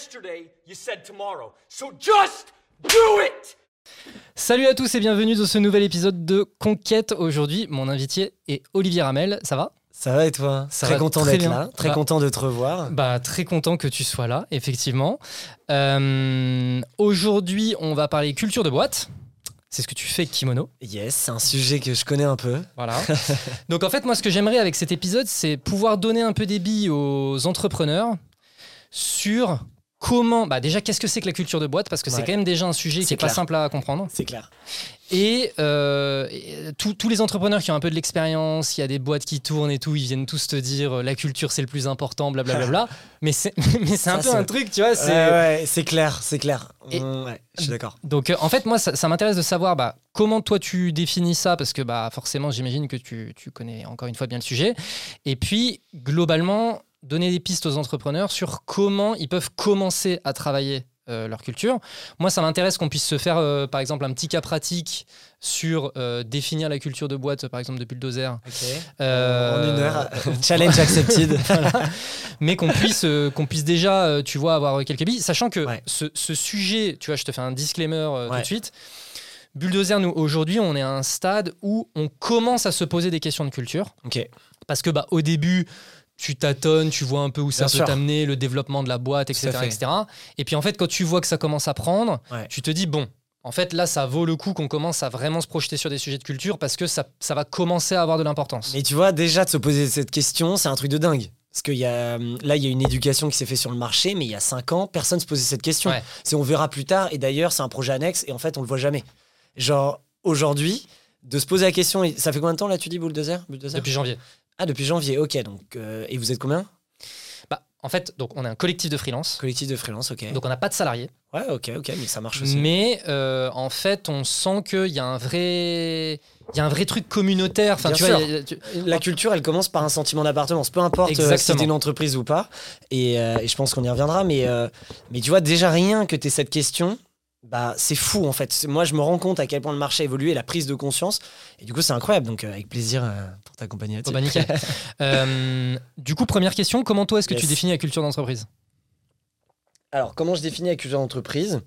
yesterday, you said tomorrow. So just do it! Salut à tous et bienvenue dans ce nouvel épisode de Conquête. Aujourd'hui, mon invité est Olivier Ramel. Ça va? Ça va et toi? Ça Très va content d'être là, très Bah. content de te revoir. Bah, très content que tu sois là, effectivement. Euh, Aujourd'hui, on va parler culture de boîte. C'est ce que tu fais avec Kimono. Yes, c'est un sujet que je connais un peu. Voilà. Donc en fait, moi, ce que j'aimerais avec cet épisode, c'est pouvoir donner un peu des billes aux entrepreneurs sur comment. Bah déjà, qu'est-ce que c'est que la culture de boîte? Parce que c'est quand même déjà un sujet qui C'est est pas simple à comprendre. C'est clair. Et, euh, et tous tous les entrepreneurs qui ont un peu de l'expérience, il y a des boîtes qui tournent et tout, ils viennent tous te dire euh, la culture c'est le plus important, blablabla. mais c'est mais c'est un peu un truc, tu vois. c'est- Ouais, ouais, c'est clair, c'est clair. Et- Mm, ouais, je suis d'accord. Donc euh, en fait, moi, ça, ça m'intéresse de savoir bah, comment toi tu définis ça, parce que bah, forcément, j'imagine que tu, tu connais encore une fois bien le sujet. Et puis, globalement, donner des pistes aux entrepreneurs sur comment ils peuvent commencer à travailler euh, leur culture. Moi, ça m'intéresse qu'on puisse se faire, euh, par exemple, un petit cas pratique sur euh, définir la culture de boîte, par exemple, depuis le dozer. Euh, En une heure, challenge accepted. mais qu'on puisse, qu'on puisse déjà, tu vois, avoir quelques billes, sachant que Ouais. ce, ce sujet, tu vois, je te fais un disclaimer euh, tout Ouais. de suite. Bulldozer, nous, aujourd'hui, on est à un stade où on commence à se poser des questions de culture. Parce que, bah, au début, tu tâtonnes, tu vois un peu où ça Bien peut t'amener, le développement de la boîte, etc., etc. Et puis, en fait, quand tu vois que ça commence à prendre, Ouais. tu te dis, bon, en fait, là, ça vaut le coup qu'on commence à vraiment se projeter sur des sujets de culture parce que ça, ça va commencer à avoir de l'importance. Mais tu vois, déjà de se poser cette question, c'est un truc de dingue. Parce que y a, là, il y a une éducation qui s'est faite sur le marché, mais il y a 5 ans, personne ne se posait cette question. Ouais. C'est on verra plus tard, et d'ailleurs, c'est un projet annexe, et en fait, on le voit jamais. Genre, aujourd'hui, de se poser la question, ça fait combien de temps là, tu dis, Bulldozer, Bulldozer? Depuis janvier. Ah, depuis janvier, ok. Donc, euh, et vous êtes combien? Bah, en fait, donc, on est un collectif de freelance. Collectif de freelance, ok. Donc on n'a pas de salariés, ouais, ok, ok, mais ça marche aussi. mais euh, en fait on sent qu'il y a un vrai, il y a un vrai truc communautaire. Enfin tu vois, a- tu- La culture, elle commence par un sentiment d'appartenance, peu importe euh, si t'es une entreprise ou pas. Et, euh, et je pense qu'on y reviendra, mais, mais tu vois, déjà rien que t'aies cette question, bah, c'est fou en fait. Moi, je me rends compte à quel point le marché a évolué, la prise de conscience. Et du coup, c'est incroyable. Donc, euh, avec plaisir euh, pour t'accompagner là-dessus. bah, nickel. Euh, du coup première question, comment toi est-ce que tu définis la culture d'entreprise? Alors, comment je définis la culture d'entreprise?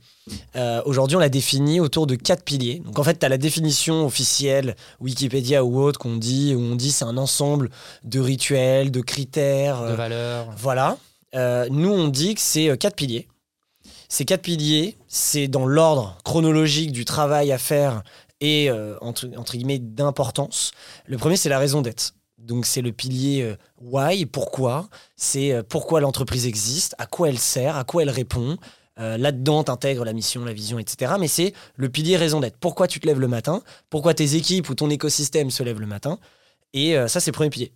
Euh, Aujourd'hui, on la définit autour de quatre piliers. Donc, en fait, tu as la définition officielle, Wikipédia ou autre, qu'on dit, où on dit c'est un ensemble de rituels, de critères. De euh, valeur Voilà. Nous, on dit que c'est quatre piliers. Ces quatre piliers, c'est dans l'ordre chronologique du travail à faire et, euh, entre, guillemets, d'importance. Le premier, c'est la raison d'être. Donc, c'est le pilier euh, why, pourquoi. C'est euh, pourquoi l'entreprise existe, à quoi elle sert, à quoi elle répond. Là-dedans, t'intègres la mission, la vision, etc. Mais c'est le pilier raison d'être. Pourquoi tu te lèves le matin? Pourquoi tes équipes ou ton écosystème se lèvent le matin? Et ça, c'est le premier pilier.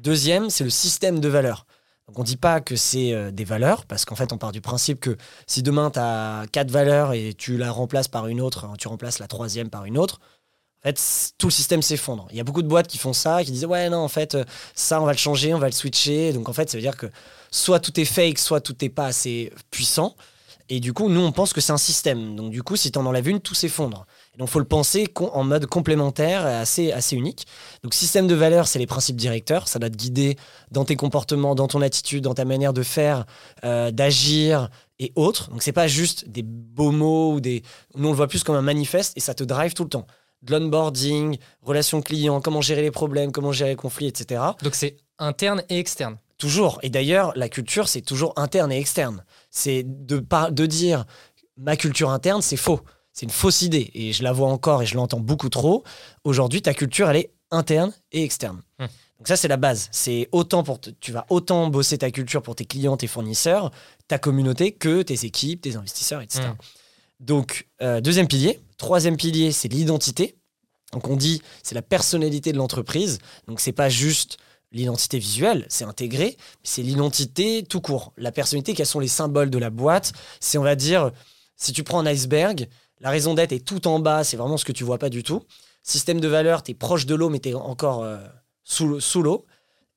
Deuxième, c'est le système de valeurs. Donc on dit pas que c'est euh, des valeurs, parce qu'en fait on part du principe que si demain tu as quatre valeurs et tu la remplaces par une autre, hein, tu remplaces la troisième par une autre, en fait tout le système s'effondre. Il y a beaucoup de boîtes qui font ça, qui disent ouais non en fait euh, ça on va le changer, on va le switcher. Donc en fait ça veut dire que soit tout est fake, soit tout n'est pas assez puissant. Et du coup nous on pense que c'est un système. Donc du coup si tu en enlèves une, tout s'effondre. Donc faut le penser en mode complémentaire, assez, assez unique. Donc système de valeurs, c'est les principes directeurs, ça doit te guider dans tes comportements, dans ton attitude, dans ta manière de faire, euh, d'agir et autres. Donc c'est pas juste des beaux mots ou des. Nous on le voit plus comme un manifeste et ça te drive tout le temps. De l'onboarding, relations clients, comment gérer les problèmes, comment gérer les conflits, etc. Donc c'est interne et externe. Toujours. Et d'ailleurs, la culture, c'est toujours interne et externe. C'est de, de dire ma culture interne, c'est faux. C'est une fausse idée. Et je la vois encore et je l'entends beaucoup trop. Aujourd'hui, ta culture, elle est interne et externe. Hmm. Donc ça, c'est la base. C'est autant pour te- tu vas autant bosser ta culture pour tes clients, tes fournisseurs, ta communauté que tes équipes, tes investisseurs, etc. Hmm. Donc, euh, deuxième pilier. Troisième pilier, c'est l'identité. Donc, on dit, c'est la personnalité de l'entreprise. Donc, c'est pas juste l'identité visuelle, c'est intégré, c'est l'identité tout court. La personnalité, quels sont les symboles de la boîte? C'est, on va dire, si tu prends un iceberg, la raison d'être est tout en bas, c'est vraiment ce que tu vois pas du tout. Système de valeur, tu es proche de l'eau, mais tu es encore euh, sous, sous l'eau.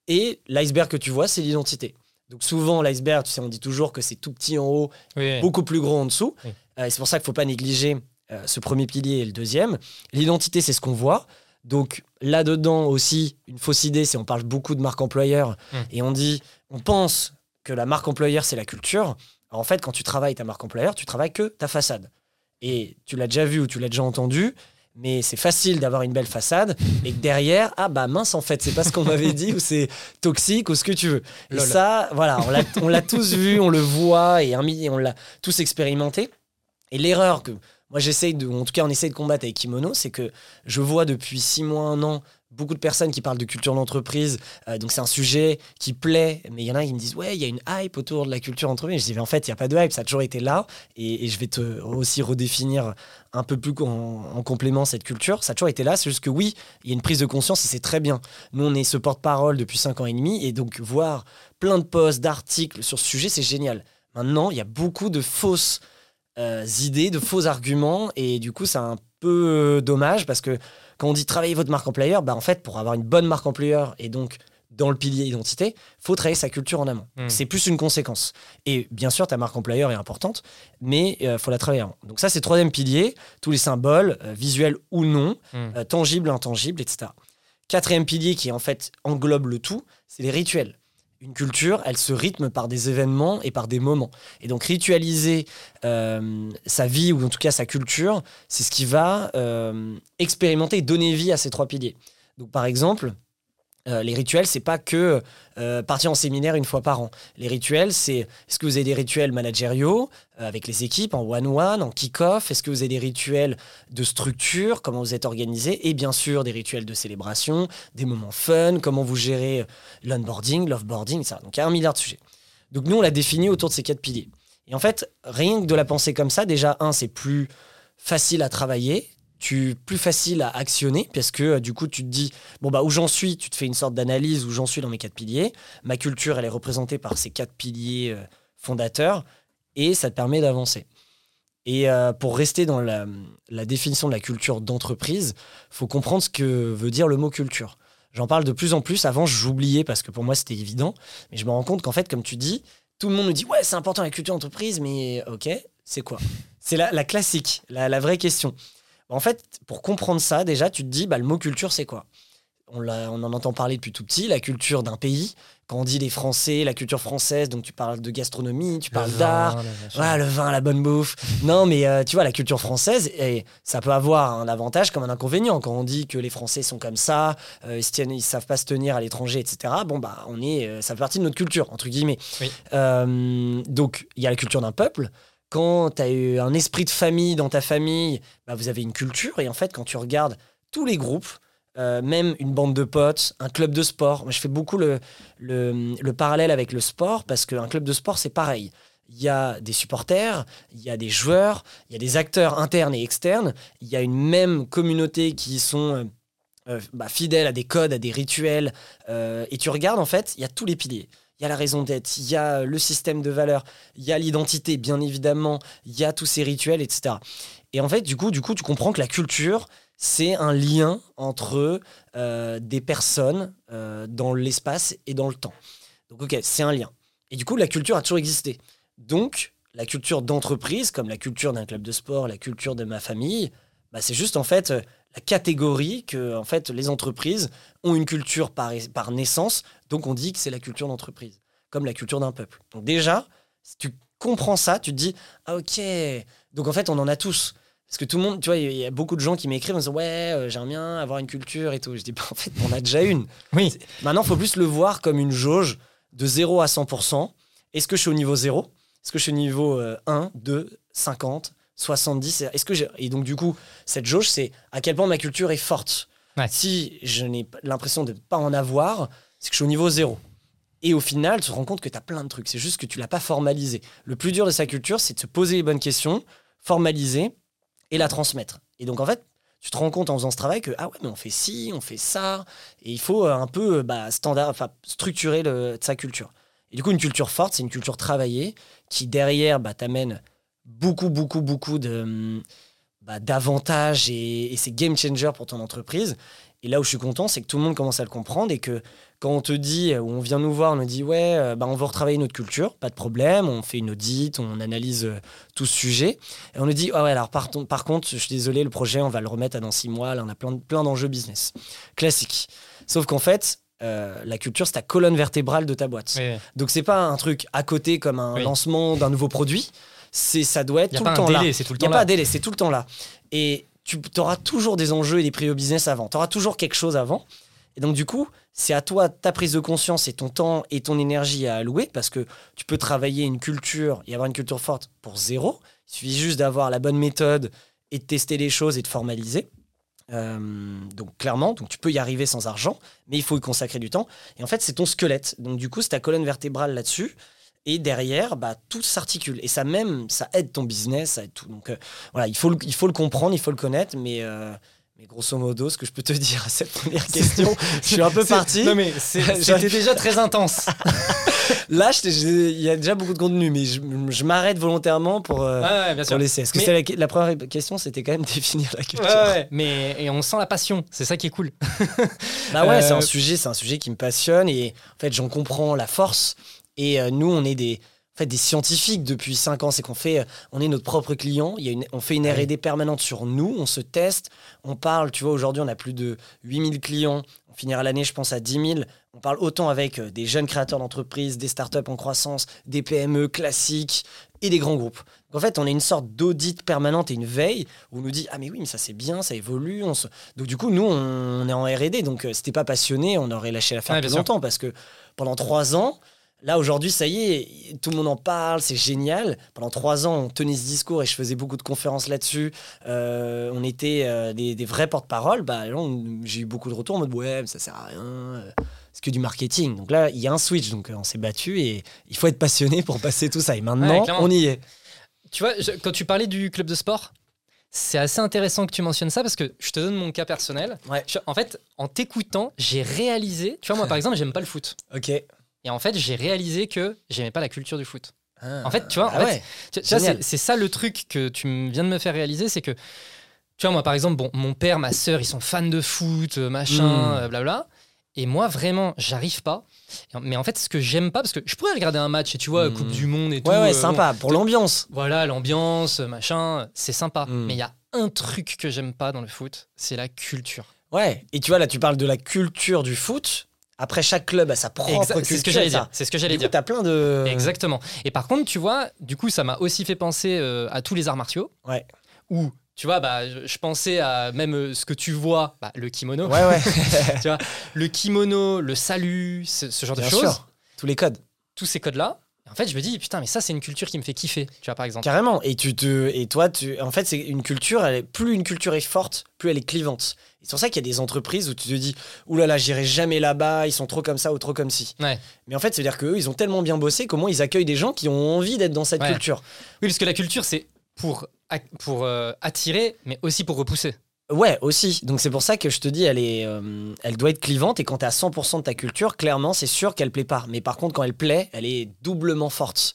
Et l'iceberg que tu vois, c'est l'identité. Donc souvent, l'iceberg, tu sais, on dit toujours que c'est tout petit en haut, Oui. beaucoup plus gros en dessous. Oui. Euh, et c'est pour ça qu'il ne faut pas négliger euh, ce premier pilier et le deuxième. L'identité, c'est ce qu'on voit. Donc là-dedans aussi, une fausse idée, c'est on parle beaucoup de marque employeur Mm. et on dit, on pense que la marque employeur, c'est la culture. Alors, en fait, quand tu travailles ta marque employeur, tu travailles que ta façade. Et tu l'as déjà vu ou tu l'as déjà entendu, mais c'est facile d'avoir une belle façade et que derrière, ah bah mince, en fait, c'est pas ce qu'on m'avait dit ou c'est toxique ou ce que tu veux. Et Lol. ça, voilà, on l'a- tous vu, on le voit et on l'a tous expérimenté. Et l'erreur que moi j'essaye de, ou en tout cas on essaye de combattre avec Kimono, c'est que je vois depuis six mois, un an, beaucoup de personnes qui parlent de culture d'entreprise. Euh, donc c'est un sujet qui plaît, mais il y en a qui me disent ouais, il y a une hype autour de la culture d'entreprise. Je dis mais en fait, il n'y a pas de hype, ça a toujours été là. Et, je vais te aussi redéfinir un peu plus en, en complément cette culture. Ça a toujours été là, c'est juste que oui, il y a une prise de conscience et c'est très bien. Nous, on est ce porte-parole depuis cinq ans et demi, et donc voir plein de posts, d'articles sur ce sujet, c'est génial. Maintenant, il y a beaucoup de fausses euh, idées, de faux arguments, et du coup, c'est un peu euh, dommage parce que quand on dit travailler votre marque employeur, bah en fait, pour avoir une bonne marque employeur et donc dans le pilier identité, faut travailler sa culture en amont. Mm. C'est plus une conséquence. Et bien sûr, ta marque employeur est importante, mais il faut la travailler avant. Donc ça, c'est le troisième pilier, tous les symboles, euh, visuels ou non, Mm. euh, tangibles, intangibles, etc. Quatrième pilier qui en fait englobe le tout, c'est les rituels. Une culture, elle se rythme par des événements et par des moments. Et donc ritualiser euh, sa vie ou en tout cas sa culture, c'est ce qui va euh, expérimenter et donner vie à ces trois piliers. Donc par exemple, euh, les rituels, c'est pas que euh, partir en séminaire une fois par an. Les rituels, c'est est-ce que vous avez des rituels managériaux euh, avec les équipes en one-one, en kick-off? Est-ce que vous avez des rituels de structure, comment vous êtes organisé? Et bien sûr, des rituels de célébration, des moments fun, comment vous gérez l'onboarding, l'offboarding, etc. Donc il y a un milliard de sujets. Donc nous, on l'a défini autour de ces quatre piliers. Et en fait, rien que de la penser comme ça, déjà, un, c'est plus facile à travailler, tu, plus facile à actionner, parce que euh, du coup, tu te dis, bon, bah, où j'en suis, tu te fais une sorte d'analyse où j'en suis dans mes quatre piliers. Ma culture, elle est représentée par ces quatre piliers euh, fondateurs, et ça te permet d'avancer. Et euh, pour rester dans la, définition de la culture d'entreprise, faut comprendre ce que veut dire le mot culture. J'en parle de plus en plus. Avant, j'oubliais parce que pour moi, c'était évident. Mais je me rends compte qu'en fait, comme tu dis, tout le monde nous dit Ouais, c'est important la culture d'entreprise, mais ok, c'est quoi? C'est la, la classique, la, la vraie question. En fait, pour comprendre ça, déjà, tu te dis bah, le mot culture, c'est quoi? On, en entend parler depuis tout petit, la culture d'un pays. Quand on dit les Français, la culture française, donc tu parles de gastronomie, tu parles d'art, le vin, la bonne bouffe. Non, mais euh, tu vois, la culture française, et ça peut avoir un avantage comme un inconvénient. Quand on dit que les Français sont comme ça, euh, ils, se tiennent- ils savent pas se tenir à l'étranger, etc. Bon, bah, on est, euh, ça fait partie de notre culture, entre guillemets. Oui. Donc, il y a la culture d'un peuple. Quand tu as eu un esprit de famille dans ta famille, bah, vous avez une culture. Et en fait, quand tu regardes tous les groupes, euh, même une bande de potes, un club de sport. Moi, je fais beaucoup le, le, le parallèle avec le sport parce qu'un club de sport, c'est pareil. Il y a des supporters, il y a des joueurs, il y a des acteurs internes et externes, il y a une même communauté qui sont euh, euh, bah, fidèles à des codes, à des rituels. et tu regardes, en fait, il y a tous les piliers. Il y a la raison d'être, il y a le système de valeurs, il y a l'identité, bien évidemment, il y a tous ces rituels, etc. Et en fait, du coup, du coup, tu comprends que la culture, c'est un lien entre euh, des personnes euh, dans l'espace et dans le temps. Donc, ok, c'est un lien. Et du coup, la culture a toujours existé. Donc, la culture d'entreprise, comme la culture d'un club de sport, la culture de ma famille, bah, c'est juste en fait euh, la catégorie que en fait les entreprises ont une culture par, par naissance. Donc, on dit que c'est la culture d'entreprise, comme la culture d'un peuple. Donc, déjà, si tu comprends ça, tu te dis ah ok. Donc en fait, on en a tous. Parce que tout le monde, tu vois, il y a beaucoup de gens qui m'écrivent en disant Ouais, euh, j'aimerais bien avoir une culture et tout. Je dis bah, En fait, on a déjà une. Oui. Maintenant, il faut plus le voir comme une jauge de 0 à 100%. Est-ce que je suis au niveau 0 Est-ce que je suis au niveau euh, 1, 2, 50, 70 Est-ce que Et donc, du coup, cette jauge, c'est à quel point ma culture est forte. Ouais. Si je n'ai l'impression de ne pas en avoir, c'est que je suis au niveau 0. Et au final, tu te rends compte que tu as plein de trucs. C'est juste que tu l'as pas formalisé. Le plus dur de sa culture, c'est de se poser les bonnes questions, formaliser et la transmettre. Et donc, en fait, tu te rends compte en faisant ce travail que, ah ouais, mais on fait ci, on fait ça. Et il faut euh, un peu euh, bah, standard, enfin, structurer le, sa culture. Et du coup, une culture forte, c'est une culture travaillée qui, derrière, bah, t'amène beaucoup, beaucoup, beaucoup de, bah, d'avantages et, et c'est game changer pour ton entreprise. Et là où je suis content, c'est que tout le monde commence à le comprendre et que quand on te dit, ou on vient nous voir, on nous dit, ouais, euh, bah, on veut retravailler notre culture, pas de problème, on fait une audit, on analyse euh, tout ce sujet. Et on nous dit, ah ouais, alors par, ton- par contre, je suis désolé, le projet, on va le remettre à dans six mois, là, on a plein, plein d'enjeux business. Classique. Sauf qu'en fait, euh, la culture, c'est ta colonne vertébrale de ta boîte. Oui. Donc c'est pas un truc à côté comme un Oui. lancement d'un nouveau produit. C'est ça doit être Il n'y a tout le temps là. délai, tout le Il n'y a pas là. délai, c'est tout le temps là. Et tu auras toujours des enjeux et des prix au business avant. Tu auras toujours quelque chose avant. Et donc, du coup, c'est à toi ta prise de conscience et ton temps et ton énergie à allouer parce que tu peux travailler une culture et avoir une culture forte pour zéro. Il suffit juste d'avoir la bonne méthode et de tester les choses et de formaliser. Euh, donc clairement, donc tu peux y arriver sans argent, mais il faut y consacrer du temps. Et en fait, c'est ton squelette. Donc du coup, c'est ta colonne vertébrale là-dessus. Et derrière, bah, tout s'articule. Et ça même, ça aide ton business, ça aide tout. Donc euh, voilà, il faut, le, il faut le comprendre, il faut le connaître. Mais, euh, mais grosso modo, ce que je peux te dire à cette première question, je suis un peu parti. Non, mais c'était déjà très intense. Là, il y a déjà beaucoup de contenu, mais je, je m'arrête volontairement pour, euh, Ouais, ouais, bien sûr. pour laisser. Parce que Mais- la, la première question, c'était quand même définir la culture. Ouais, ouais, mais et on sent la passion, c'est ça qui est cool. Bah ouais, Euh, c'est un sujet, c'est un sujet qui me passionne et en fait j'en comprends la force. Et euh, nous, on est des, en fait, des scientifiques depuis 5 ans, c'est qu'on fait, euh, on est notre propre client. Il y a une, on fait une Ah. R&D permanente sur nous, on se teste, on parle. Tu vois, aujourd'hui, on a plus de 8000 clients. On finira l'année, je pense, à 10 000. On parle autant avec euh, des jeunes créateurs d'entreprises, des startups en croissance, des PME classiques et des grands groupes. Donc, en fait, on est une sorte d'audit permanente et une veille où on nous dit ah mais oui mais ça c'est bien, ça évolue. On se... Donc du coup nous on est en R&D donc euh, c'était pas passionné, on aurait lâché l'affaire Ouais, plus longtemps parce que pendant trois ans Là, aujourd'hui, ça y est, tout le monde en parle, c'est génial. Pendant trois ans, on tenait ce discours et je faisais beaucoup de conférences là-dessus. Euh, on était euh, des, des vrais porte-parole. Bah, j'ai eu beaucoup de retours en mode ouais, mais ça sert à rien. euh, C'est que du marketing. Donc là, il y a un switch. Donc on s'est battu et il faut être passionné pour passer tout ça. Et maintenant, Ouais, on y est. Tu vois, je- quand tu parlais du club de sport, c'est assez intéressant que tu mentionnes ça parce que je te donne mon cas personnel. Ouais. Je- en fait, en t'écoutant, j'ai réalisé, tu vois, moi par exemple, j'aime pas le foot. Ok. Et en fait, j'ai réalisé que j'aimais pas la culture du foot. En fait, tu vois, en Ah fait, ouais. Tu- vois, Génial. c'est ça le truc que tu viens de me faire réaliser, c'est que, tu vois, moi par exemple, bon, mon père, ma sœur, ils sont fans de foot, euh, machin, Mm. euh, blabla. Et moi, vraiment, j'arrive pas. Mais en fait, ce que j'aime pas, parce que je pourrais regarder un match et tu vois, Mm. Coupe du Monde et tout. Ouais, ouais, euh, sympa. Pour l'ambiance. voilà, l'ambiance, machin, c'est sympa. Mm. Mais il y a un truc que j'aime pas dans le foot, c'est la culture. Ouais. Et tu vois, là, tu parles de la culture du foot. Après, chaque club a sa propre. C'est ce que j'allais dire. C'est ce que j'allais dire. t'as plein de. Exactement. Et par contre, tu vois, du coup, ça m'a aussi fait penser euh, à tous les arts martiaux. Ouais. Où, tu vois, bah, je, pensais à même euh, ce que tu vois, bah, le kimono. Ouais, ouais. tu vois, le kimono, le salut, ce, ce genre Bien de choses. Tous les codes. Tous ces codes-là. En fait, je me dis, putain, mais ça, c'est une culture qui me fait kiffer, tu vois, par exemple. Carrément. Et tu te, et toi, tu, en fait, c'est une culture. Elle est, plus une culture est forte, plus elle est clivante. C'est pour ça qu'il y a des entreprises où tu te dis, oulala, là là, j'irai jamais là-bas. Ils sont trop comme ça ou trop comme ci. Ouais. Mais en fait, c'est à dire qu'eux, ils ont tellement bien bossé comment ils accueillent des gens qui ont envie d'être dans cette Ouais. culture. Oui, parce que la culture, c'est pour, pour euh, attirer, mais aussi pour repousser. Ouais, aussi. Donc c'est pour ça que je te dis, elle est, euh, elle doit être clivante. Et quand t'es à 100% de ta culture, clairement, c'est sûr qu'elle plaît pas. Mais par contre, quand elle plaît, elle est doublement forte.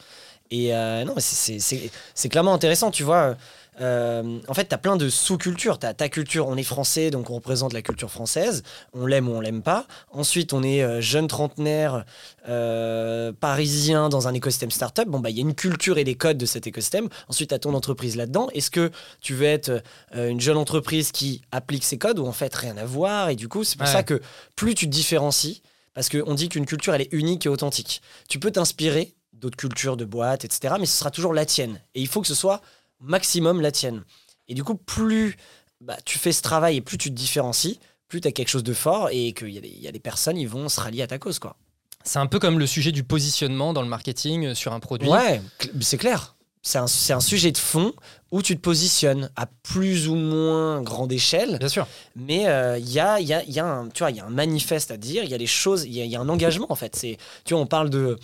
Et euh, non, c'est clairement intéressant, tu vois. Euh, en fait, t'as plein de sous-cultures. T'as ta culture, on est français, donc on représente la culture française. On l'aime ou on l'aime pas. Ensuite, on est euh, jeune trentenaire, euh, parisien dans un écosystème startup. Bon, bah, il y a une culture et des codes de cet écosystème. Ensuite, t'as ton entreprise là-dedans. Est-ce que tu veux être une jeune entreprise qui applique ces codes ou en fait rien à voir? Et du coup, c'est pour Ouais. ça que plus tu te différencies, parce qu'on dit qu'une culture, elle est unique et authentique. Tu peux t'inspirer d'autres cultures, de boîtes, etc. Mais ce sera toujours la tienne. Et il faut que ce soit maximum la tienne. Et du coup, plus bah, tu fais ce travail et plus tu te différencies, plus tu as quelque chose de fort et qu'il y, a des- il y a des personnes, ils vont se rallier à ta cause. quoi. C'est un peu comme le sujet du positionnement dans le marketing euh, sur un produit. Ouais, c'est clair. C'est un, un sujet de fond où tu te positionnes à plus ou moins grande échelle, Bien sûr. mais euh, il y, a, y, a, y, a un- tu vois, y a un manifeste à dire, il y a des choses, il y y a un engagement en fait. C'est, tu vois, on parle de...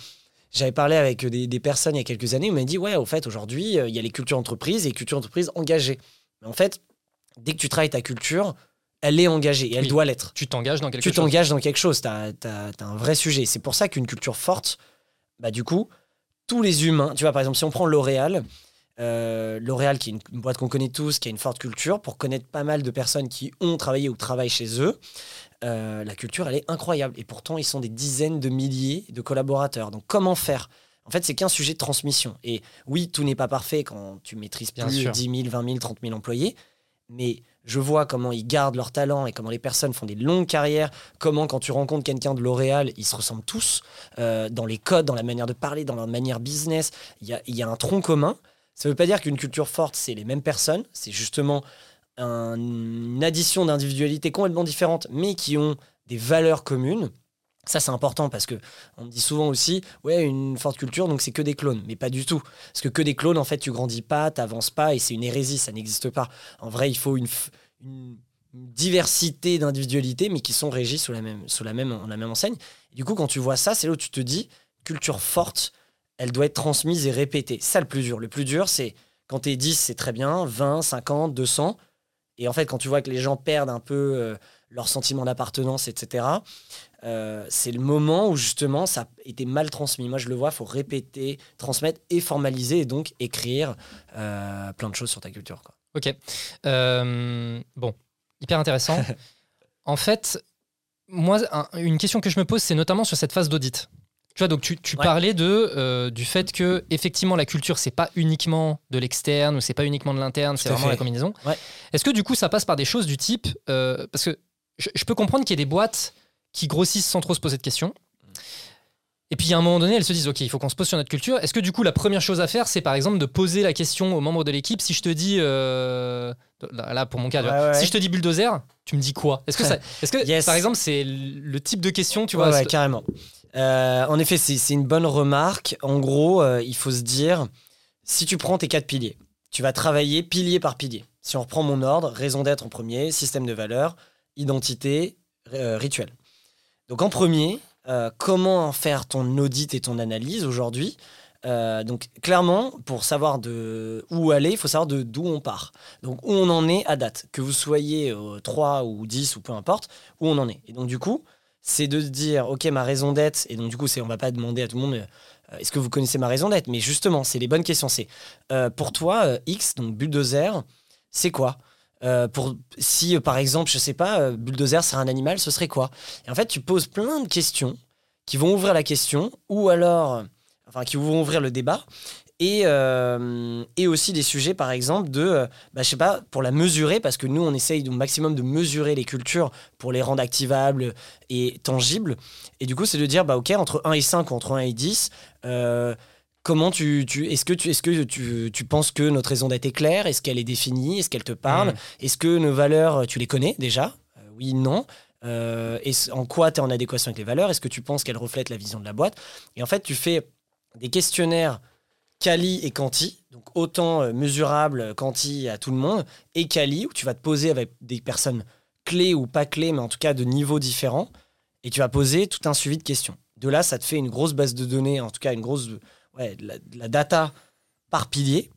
J'avais parlé avec des, des personnes il y a quelques années, on m'a dit, ouais, au fait, aujourd'hui, euh, il y a les cultures entreprises et les cultures entreprises engagées. Mais en fait, dès que tu travailles ta culture, elle est engagée et elle Oui. doit l'être. Tu t'engages dans quelque Tu chose. t'engages dans quelque chose, tu as, un vrai sujet. C'est pour ça qu'une culture forte, bah, du coup, tous les humains, tu vois, par exemple, si on prend L'Oréal, euh, L'Oréal, qui est une, une boîte qu'on connaît tous, qui a une forte culture, pour connaître pas mal de personnes qui ont travaillé ou travaillent chez eux, euh, la culture, elle est incroyable. Et pourtant, ils sont des dizaines de milliers de collaborateurs. Donc, comment faire? En fait, c'est qu'un sujet de transmission. Et oui, tout n'est pas parfait quand tu maîtrises Bien plus sûr. 10 000, 20 000, 30 000 employés. Mais je vois comment ils gardent leur talent et comment les personnes font des longues carrières, comment quand tu rencontres quelqu'un de L'Oréal, ils se ressemblent tous euh, dans les codes, dans la manière de parler, dans leur manière business. Il y a, il y a un tronc commun. Ça ne veut pas dire qu'une culture forte, c'est les mêmes personnes. C'est justement un- une addition d'individualités complètement différentes, mais qui ont des valeurs communes. Ça, c'est important parce que on dit souvent aussi, ouais, une forte culture, donc c'est que des clones. Mais pas du tout. Parce que que des clones, en fait, tu grandis pas, t'avances pas, et c'est une hérésie, ça n'existe pas. En vrai, il faut une, diversité d'individualités, mais qui sont régies sous la même, sous la même, la même enseigne. Du coup, quand tu vois ça, c'est là où tu te dis, culture forte, elle doit être transmise et répétée. Ça le plus dur. Le plus dur, c'est quand t'es 10, c'est très bien, 20, 50, 200. Et en fait, quand tu vois que les gens perdent un peu euh, leur sentiment d'appartenance, etc., euh, c'est le moment où justement ça a été mal transmis. Moi, je le vois, il faut répéter, transmettre et formaliser, et donc écrire euh, plein de choses sur ta culture. Quoi. Ok. Bon, hyper intéressant. en fait, moi, un- une question que je me pose, c'est notamment sur cette phase d'audit. Tu vois, donc tu, tu Ouais. parlais de, euh, du fait que effectivement la culture, c'est pas uniquement de l'externe ou c'est pas uniquement de l'interne, c'est vraiment fait. la combinaison. Ouais. Est-ce que du coup ça passe par des choses du type, euh, parce que je, je peux comprendre qu'il y ait des boîtes qui grossissent sans trop se poser de questions. Et puis à un moment donné, elles se disent, OK, il faut qu'on se pose sur notre culture. Est-ce que du coup, la première chose à faire, c'est par exemple de poser la question aux membres de l'équipe Si je te dis, euh, là pour mon cas, vois, Ouais, si je te dis bulldozer, tu me dis quoi? Est-ce que, ça, est-ce que Yes. par exemple, c'est le type de question, tu vois ouais, carrément. Euh, en effet, c'est une bonne remarque. En gros, euh, il faut se dire, si tu prends tes quatre piliers, tu vas travailler pilier par pilier. Si on reprend mon ordre, raison d'être en premier, système de valeurs, identité, euh, rituel. Donc en premier, comment faire ton audit et ton analyse aujourd'hui? Donc clairement, pour savoir de où aller, il faut savoir de d'où on part. Donc où on en est à date. Que vous soyez euh, 3 ou 10 ou peu importe, où on en est. Et donc du coup, c'est de se dire, ok, ma raison d'être, et donc du coup, c'est, on va pas demander à tout le monde, euh, est-ce que vous connaissez ma raison d'être? Mais justement, c'est les bonnes questions. C'est, euh, pour toi, euh, X, donc bulldozer, c'est quoi? Pour, si par exemple, je sais pas, bulldozer c'est un animal, ce serait quoi? Et en fait, tu poses plein de questions qui vont ouvrir la question, ou alors, enfin, qui vont ouvrir le débat, et, euh, et aussi des sujets, par exemple, de, euh, bah, je sais pas, pour la mesurer, parce que nous, on essaye au maximum de mesurer les cultures pour les rendre activables et tangibles. Et du coup, c'est de dire, bah, ok, entre 1 et 5 ou entre 1 et 10, euh, comment tu, tu est-ce que tu est-ce que tu, tu penses que notre raison d'être est claire? Est-ce qu'elle est définie? Est-ce qu'elle te parle? Mhm. Est-ce que nos valeurs, tu les connais déjà? Euh, Oui, non. Euh, en quoi tu es en adéquation avec les valeurs? Est-ce que tu penses qu'elles reflètent la vision de la boîte? Et en fait, tu fais des questionnaires quali et quanti, donc autant euh, mesurable euh, quanti à tout le monde, et quali, où tu vas te poser avec des personnes clés ou pas clés, mais en tout cas de niveaux différents, et tu vas poser tout un suivi de questions. De là, ça te fait une grosse base de données, en tout cas une grosse ouais, de la, data par pilier.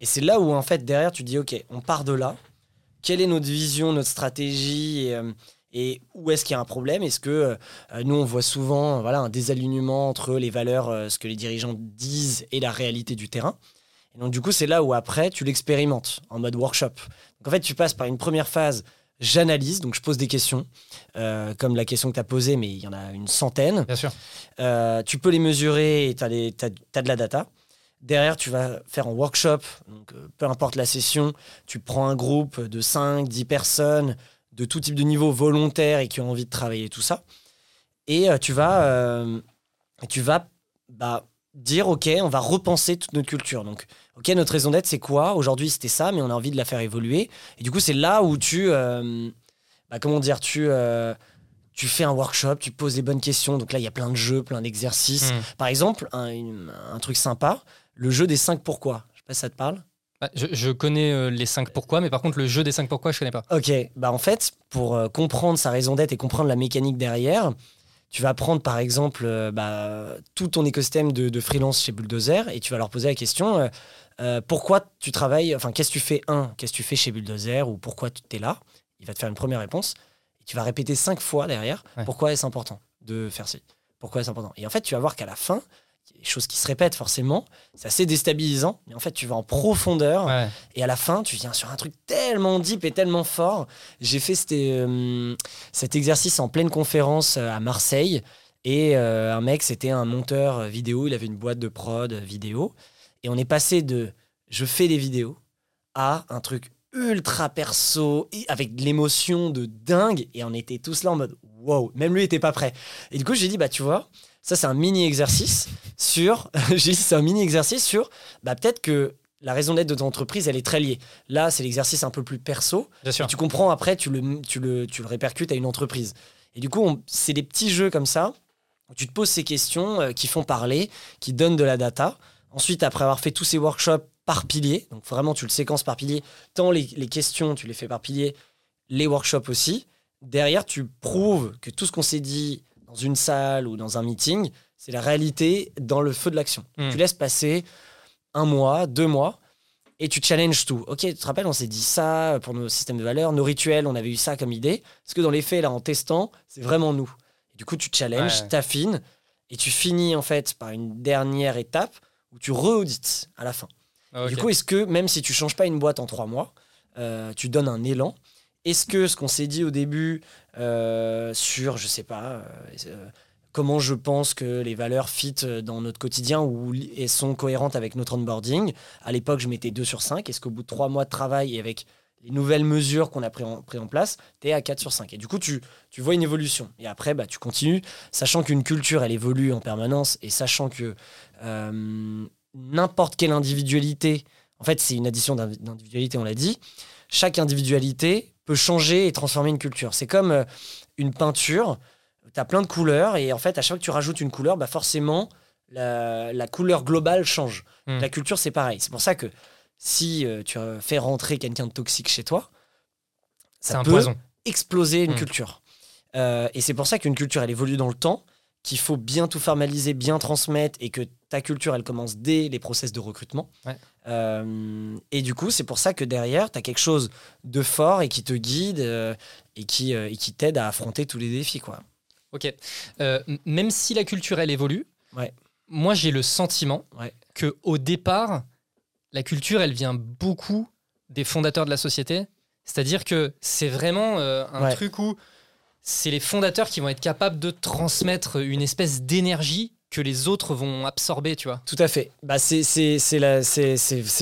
Et c'est là où, en fait, derrière, tu dis, OK, on part de là. Quelle est notre vision, notre stratégie euh, et où est-ce qu'il y a un problème? Est-ce que euh, nous, on voit souvent voilà, un désalignement entre les valeurs, euh, ce que les dirigeants disent et la réalité du terrain? Et donc, du coup, c'est là où après, tu l'expérimentes en mode workshop. Donc, en fait, tu passes par une première phase, j'analyse, donc je pose des questions, euh, comme la question que tu as posée, mais il y en a une centaine. Bien sûr. Tu peux les mesurer et tu as, de la data. Derrière, tu vas faire un workshop, donc peu importe la session, tu prends un groupe de 5, 10 personnes de tout type de niveau volontaires et qui ont envie de travailler tout ça. Et euh, tu vas, euh, tu vas bah, dire, OK, on va repenser toute notre culture. Donc, OK, notre raison d'être, c'est quoi? Aujourd'hui, c'était ça, mais on a envie de la faire évoluer. Et du coup, c'est là où tu, euh, bah, comment dire, tu... euh, tu fais un workshop, tu poses les bonnes questions. Donc là, il y a plein de jeux, plein d'exercices. Mhm. Par exemple, un, une- un truc sympa, le jeu des 5 pourquoi. Je sais pas si ça te parle. Bah, Je, je connais euh, les 5 pourquoi, mais par contre, le jeu des 5 pourquoi, je connais pas. Ok, bah en fait, pour euh, comprendre sa raison d'être et comprendre la mécanique derrière, tu vas prendre par exemple euh, bah, tout ton écosystème de, de freelance chez Bulldozer et tu vas leur poser la question euh, pourquoi tu travailles, enfin qu'est-ce que tu fais, un, qu'est-ce que tu fais chez Bulldozer ou pourquoi tu es là? Il va te faire une première réponse et tu vas répéter cinq fois derrière Ouais. pourquoi est-ce important de faire ci, pourquoi est-ce important. Et en fait, tu vas voir qu'à la fin, choses qui se répètent forcément, c'est assez déstabilisant, mais en fait, tu vas en profondeur Ouais. et à la fin, tu viens sur un truc tellement deep et tellement fort. J'ai fait cet, euh, cet exercice en pleine conférence euh, à Marseille. Et euh, un mec, c'était un monteur vidéo. Il avait une boîte de prod vidéo. Et on est passé de je fais des vidéos à un truc ultra perso, et avec de l'émotion de dingue. Et on était tous là en mode wow. Même lui était pas prêt. Et du coup, j'ai dit, bah, tu vois, ça, c'est un mini exercice sur. c'est un mini exercice sur. Bah, peut-être que la raison d'être de ton entreprise, elle est très liée. Là, c'est l'exercice un peu plus perso. Bien sûr. Tu comprends après, tu le, tu le, tu le répercutes à une entreprise. Et du coup, c'est des petits jeux comme ça où tu te poses ces questions euh, qui font parler, qui donnent de la data. Ensuite, après avoir fait tous ces workshops par pilier, donc vraiment tu le séquences par pilier, tant les, les questions, tu les fais par pilier, les workshops aussi. Derrière, tu prouves que tout ce qu'on s'est dit dans une salle ou dans un meeting, c'est la réalité dans le feu de l'action. Hmm. Tu laisses passer un mois, deux mois, et tu challenges tout. Ok, tu te rappelles, on s'est dit ça pour nos systèmes de valeurs, nos rituels, on avait eu ça comme idée. Parce que dans les faits, là, en testant, c'est vraiment nous. du coup, tu challenges, Ouais. t'affines, et tu finis en fait par une dernière étape où tu re-audites à la fin. Ah. Du coup, est-ce que même si tu changes pas une boîte en trois mois, euh, tu donnes un élan Est-ce que ce qu'on s'est dit au début euh, sur, je sais pas, euh, euh, comment je pense que les valeurs fit dans notre quotidien ou et sont cohérentes avec notre onboarding À l'époque, je mettais 2 sur 5. Est-ce qu'au bout de trois mois de travail et avec les nouvelles mesures qu'on a pris en, place, tu es à 4 sur 5 Et du coup, tu, vois une évolution. Et après, bah, tu continues, sachant qu'une culture, elle évolue en permanence et sachant que n'importe quelle individualité, en fait, c'est une addition d'individualité, on l'a dit. Chaque individualité peut changer et transformer une culture. C'est comme euh, une peinture, tu as plein de couleurs et en fait, à chaque fois que tu rajoutes une couleur, bah forcément, la, la couleur globale change. Hmm. La culture, c'est pareil. C'est pour ça que si euh, tu euh, fais rentrer quelqu'un de toxique chez toi, ça un peut poison. exploser une Hmm. culture. Euh, et c'est pour ça qu'une culture, elle évolue dans le temps, qu'il faut bien tout formaliser, bien transmettre, et que ta culture, elle commence dès les process de recrutement. Ouais. Euh, et du coup, c'est pour ça que derrière, tu as quelque chose de fort et qui te guide euh, et qui, euh, et qui t'aide à affronter tous les défis. Quoi. Ok. Même si la culture, elle évolue, Ouais. moi, j'ai le sentiment Ouais. que au départ, la culture, elle vient beaucoup des fondateurs de la société. C'est-à-dire que c'est vraiment un Ouais. truc où c'est les fondateurs qui vont être capables de transmettre une espèce d'énergie que les autres vont absorber, tu vois. Tout à fait. Bah, c'est,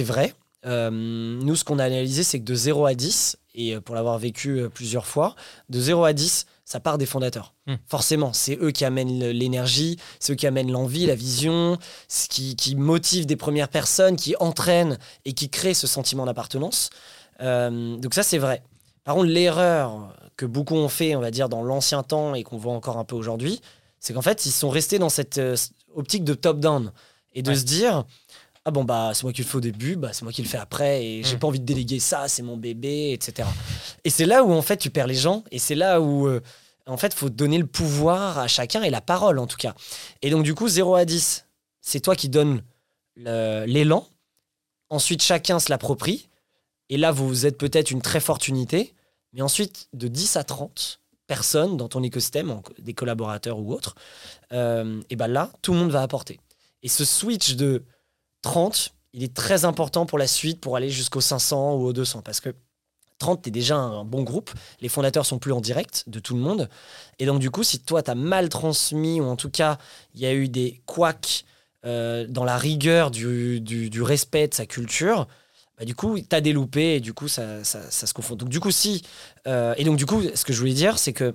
vrai. Euh, nous, ce qu'on a analysé, c'est que de 0 à 10, et euh, pour l'avoir vécu euh, plusieurs fois, de 0 à 10, ça part des fondateurs. Hmm. Forcément, c'est eux qui amènent l'énergie, c'est eux qui amènent l'envie, la vision, ce qui, qui motive des premières personnes, qui entraînent et qui créent ce sentiment d'appartenance. Euh, donc ça, c'est vrai. Par contre, l'erreur que beaucoup ont fait, on va dire, dans l'ancien temps et qu'on voit encore un peu aujourd'hui, c'est qu'en fait, ils sont restés dans cette euh, optique de top-down et de Ouais. se dire ah bon bah c'est moi qui le fais au début bah c'est moi qui le fais après et j'ai Mm. pas envie de déléguer ça c'est mon bébé etc et c'est là où en fait tu perds les gens et c'est là où euh, en fait faut donner le pouvoir à chacun et la parole en tout cas. Et donc du coup 0 à 10 c'est toi qui donnes l'élan. Ensuite chacun se l'approprie. Et là vous êtes peut-être une très forte unité. Mais ensuite de 10 à 30 personnes dans ton écosystème des collaborateurs ou autres euh, et ben là tout le monde va apporter et ce switch de 30, il est très important pour la suite, pour aller jusqu'au 500 ou au 200. Parce que 30, tu es déjà un bon groupe. Les fondateurs sont plus en direct de tout le monde. Et donc, du coup, si toi, tu as mal transmis, ou en tout cas, il y a eu des couacs euh, dans la rigueur du respect de sa culture, bah, du coup, tu as des loupés et du coup, ça, ça- ça se confond. Donc, du coup, si. euh, et donc, du coup, ce que je voulais dire, c'est que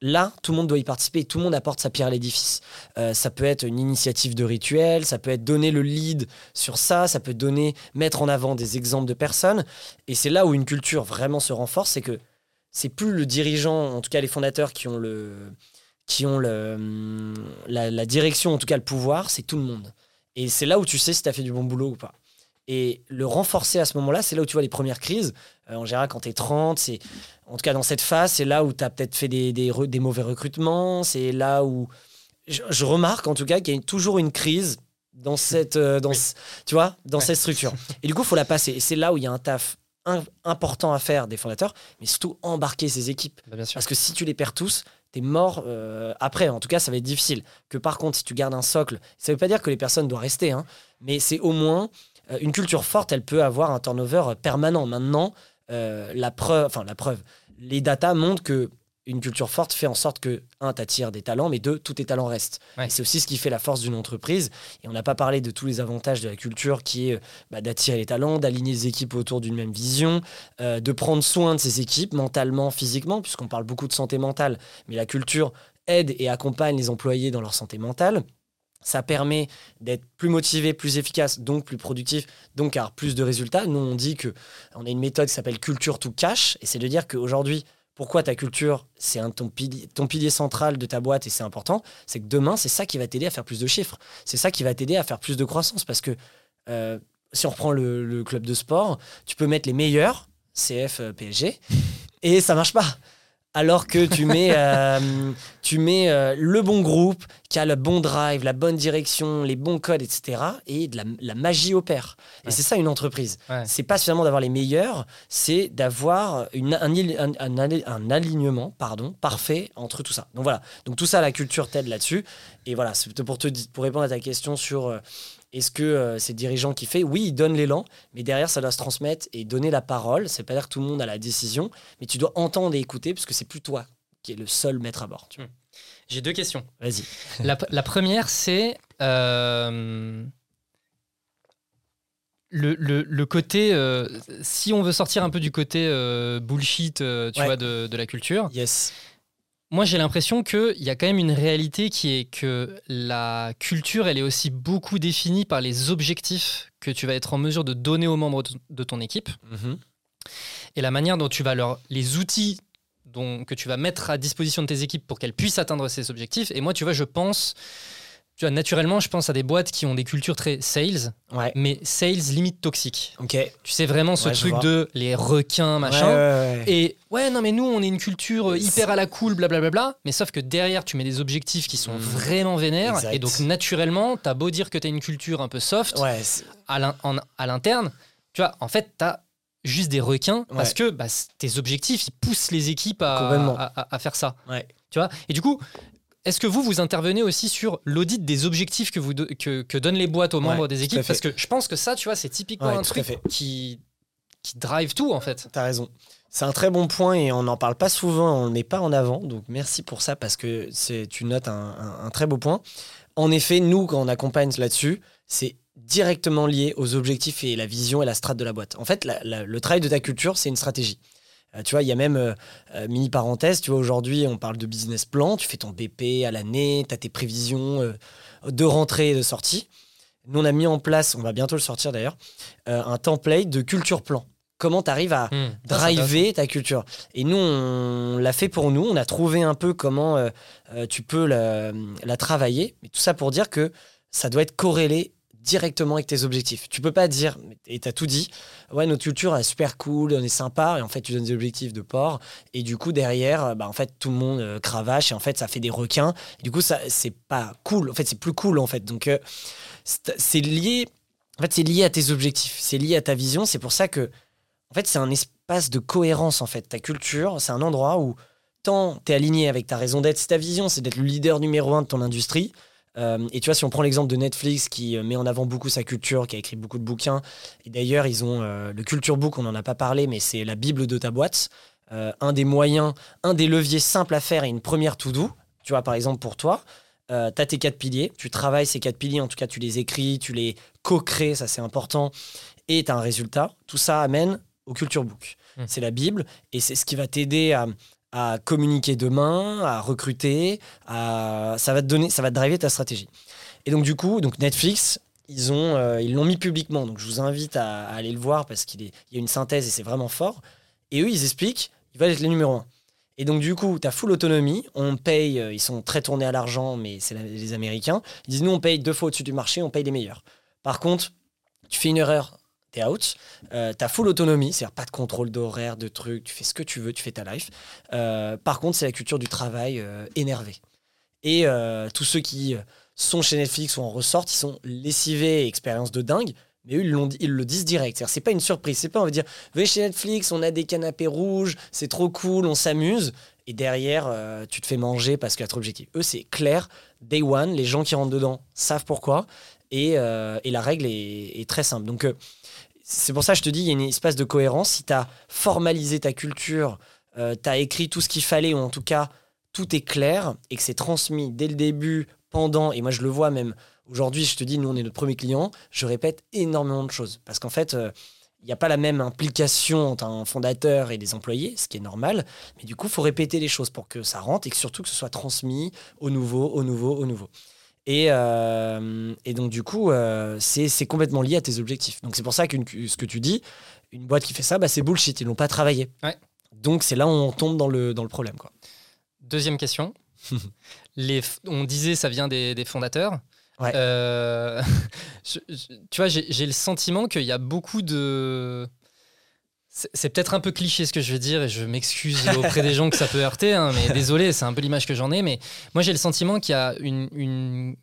là, tout le monde doit y participer, tout le monde apporte sa pierre à l'édifice. Euh, ça peut être une initiative de rituel, ça peut être donner le lead sur ça, ça peut donner, mettre en avant des exemples de personnes. Et c'est là où une culture vraiment se renforce, c'est que c'est plus le dirigeant, en tout cas les fondateurs qui ont le, qui ont le, hum, la, la direction, en tout cas le pouvoir, c'est tout le monde. Et c'est là où tu sais si tu as fait du bon boulot ou pas. Et le renforcer à ce moment-là, c'est là où tu vois les premières crises. Euh, en général, quand tu es 30, c'est en tout cas dans cette phase, c'est là où tu as peut-être fait des, des, re- des mauvais recrutements. C'est là où je, je remarque en tout cas qu'il y a toujours une crise dans cette, euh, dans Oui. ce- tu vois, dans Ouais. cette structure. Et du coup, il faut la passer. Et c'est là où il y a un taf im- important à faire des fondateurs, mais surtout embarquer ces équipes. Bah, bien sûr. Parce que si tu les perds tous, t'es mort euh, après. En tout cas, ça va être difficile. Que par contre, si tu gardes un socle, ça veut pas dire que les personnes doivent rester, hein, mais c'est au moins une culture forte. Elle peut avoir un turnover permanent. Maintenant, euh, la preuve, enfin la preuve, les datas montrent que une culture forte fait en sorte que, un, t'attires des talents, mais deux, tous tes talents restent. Ouais. C'est aussi ce qui fait la force d'une entreprise. Et on n'a pas parlé de tous les avantages de la culture qui est euh, bah, d'attirer les talents, d'aligner les équipes autour d'une même vision, euh, de prendre soin de ces équipes mentalement, physiquement, puisqu'on parle beaucoup de santé mentale, mais la culture aide et accompagne les employés dans leur santé mentale. Ça permet d'être plus motivé, plus efficace, donc plus productif, donc avoir plus de résultats. Nous, on dit que on a une méthode qui s'appelle culture to cash, et c'est de dire qu'aujourd'hui, pourquoi ta culture, c'est ton pilier, central de ta boîte et c'est important, c'est que demain, c'est ça qui va t'aider à faire plus de chiffres. C'est ça qui va t'aider à faire plus de croissance. Parce que euh, si on reprend le, club de sport, tu peux mettre les meilleurs, CF, PSG, et ça marche pas. Alors que tu mets, euh, tu mets euh, le bon groupe qui a le bon drive, la bonne direction, les bons codes, etc. Et de la, la magie opère. Et c'est ça une entreprise. Ouais. C'est pas suffisamment d'avoir les meilleurs, c'est d'avoir un, il- un- un ali- un alignement pardon, parfait entre tout ça. Donc voilà. Donc tout ça, la culture t'aide là-dessus. Et voilà, c'est pour, te, pour répondre à ta question sur euh, est-ce que euh, c'est le dirigeant qui fait Oui, il donne l'élan, mais derrière, ça doit se transmettre et donner la parole. C'est pas dire que tout le monde a la décision, mais tu dois entendre et écouter parce que c'est plus toi qui est le seul maître à bord. tu vois. J'ai deux questions. Vas-y. La, la première, c'est euh, le, le- le côté. euh, si on veut sortir un peu du côté bullshit, tu Ouais. vois, de, de la culture, Yes. Moi j'ai l'impression qu'il y a quand même une réalité qui est que la culture, elle est aussi beaucoup définie par les objectifs que tu vas être en mesure de donner aux membres de- ton équipe Mhm. et la manière dont tu vas leur. les outils dont, que tu vas mettre à disposition de tes équipes pour qu'elles puissent atteindre ces objectifs. Et moi, tu vois, je pense. Tu vois, naturellement, je pense à des boîtes qui ont des cultures très sales, Ouais. mais sales limite toxique. Ok. Tu sais vraiment ce Ouais, truc de les requins, machin. ouais. Et ouais, non, mais nous, on est une culture euh, hyper à la cool, blablabla. Mais sauf que derrière, tu mets des objectifs qui sont Mhm. vraiment vénères. Exact. Et donc, naturellement, t'as beau dire que t'as une culture un peu soft, à l'interne, tu vois, en fait, t'as juste des requins parce que bah, tes objectifs, ils poussent les équipes à, à- à- à faire ça. ouais. Tu vois? Et du coup, est-ce que vous, vous intervenez aussi sur l'audit des objectifs que, vous do- que, que donnent les boîtes aux Ouais, membres des équipes? Parce que je pense que ça, tu vois, c'est typiquement Ouais, un truc qui, qui drive tout, en fait. T'as raison. C'est un très bon point et on n'en parle pas souvent, on ne le met pas en avant. Donc merci pour ça parce que c'est tu notes un, un- un très beau point. En effet, nous, quand on accompagne là-dessus, c'est directement lié aux objectifs et la vision et la strate de la boîte. En fait, la- la- le travail de ta culture, c'est une stratégie. Euh, tu vois, il y a même, euh, euh, mini parenthèse, tu vois, aujourd'hui, on parle de business plan, tu fais ton BP à l'année, tu as tes prévisions euh, de rentrée et de sortie. Nous, on a mis en place, on va bientôt le sortir d'ailleurs, un template de culture plan. Comment tu arrives à Hmm. C'est driver ta culture. Et nous, on l'a fait pour nous. On a trouvé un peu comment tu peux la, la travailler. Mais tout ça pour dire que ça doit être corrélé directement avec tes objectifs. Tu peux pas dire, et tu as tout dit, ouais, notre culture est super cool, on est sympa, et en fait, tu donnes des objectifs de port, et du coup, derrière, bah, en fait, tout le monde euh, cravache, et en fait, ça fait des requins. Et du coup, ça, c'est pas cool. En fait, c'est plus cool, en fait. Donc, euh, c'est lié, en fait, c'est lié à tes objectifs, c'est lié à ta vision. C'est pour ça que, en fait, c'est un espace de cohérence, en fait. Ta culture, c'est un endroit où tant tu es aligné avec ta raison d'être, c'est ta vision, c'est d'être le leader numéro un de ton industrie. Euh, et tu vois, si on prend l'exemple de Netflix qui euh, met en avant beaucoup sa culture, qui a écrit beaucoup de bouquins, et d'ailleurs, ils ont euh, le Culture Book, on n'en a pas parlé, mais c'est la Bible de ta boîte. Euh, un des moyens, un des leviers simples à faire et une première to do. Tu vois, par exemple, pour toi, tu as tes quatre piliers, tu travailles ces quatre piliers, en tout cas, tu les écris, tu les co-crées, ça c'est important, et tu as un résultat. Tout ça amène au Culture Book. Mm. C'est la Bible, et c'est ce qui va t'aider à, à communiquer demain, à recruter, à... ça va te donner, ça va te driver ta stratégie. Et donc du coup, donc Netflix, ils ont, euh, ils l'ont mis publiquement. Donc je vous invite à, aller le voir parce qu'il est- il y a une synthèse et c'est vraiment fort. Et eux, ils expliquent, ils veulent être les numéros un. Et donc du coup, tu as full autonomie. On paye, euh, ils sont très tournés à l'argent, mais c'est les Américains. Ils disent nous, on paye deux fois au-dessus du marché, on paye les meilleurs. Par contre, tu fais une erreur, t'es out. Euh, t'as full autonomie, c'est-à-dire pas de contrôle d'horaire, de trucs, tu fais ce que tu veux, tu fais ta life. Euh, par contre, c'est la culture du travail euh, énervé. Et euh, tous ceux qui sont chez Netflix ou en ressortent, ils sont lessivés, expérience de dingue. Mais eux, ils, le disent direct. C'est-à-dire, c'est pas une surprise. C'est pas, on va dire, venez chez Netflix, on a des canapés rouges, c'est trop cool, on s'amuse. Et derrière, tu te fais manger parce qu'il y a trop d'objectifs. Eux, c'est clair. Day one, les gens qui rentrent dedans savent pourquoi. Et, la règle est, est très simple. Donc, c'est pour ça que je te dis, il y a une espace de cohérence. Si tu as formalisé ta culture tu as écrit tout ce qu'il fallait, ou en tout cas, tout est clair, et que c'est transmis dès le début, pendant, et moi je le vois même aujourd'hui, je te dis, nous on est notre premier client, je répète énormément de choses. Parce qu'en fait, euh, il n'y a pas la même implication entre un fondateur et des employés, ce qui est normal. Mais du coup, il faut répéter les choses pour que ça rentre et que surtout que ce soit transmis au nouveau, au nouveau, au nouveau. Et, euh, et donc, du coup, euh, c'est complètement lié à tes objectifs. Donc, c'est pour ça que ce que tu dis, une boîte qui fait ça, bah, c'est bullshit. Ils n'ont pas travaillé. Ouais. Donc, c'est là où on tombe dans le, dans le problème. Quoi. Deuxième question. les, on disait ça vient des, des fondateurs. Ouais. Euh, tu vois, j'ai le sentiment qu'il y a beaucoup de. C'est peut-être un peu cliché ce que je vais dire et je m'excuse auprès des gens que ça peut heurter, hein, mais désolé, c'est un peu l'image que j'en ai. Mais moi, j'ai le sentiment qu'il y a une, une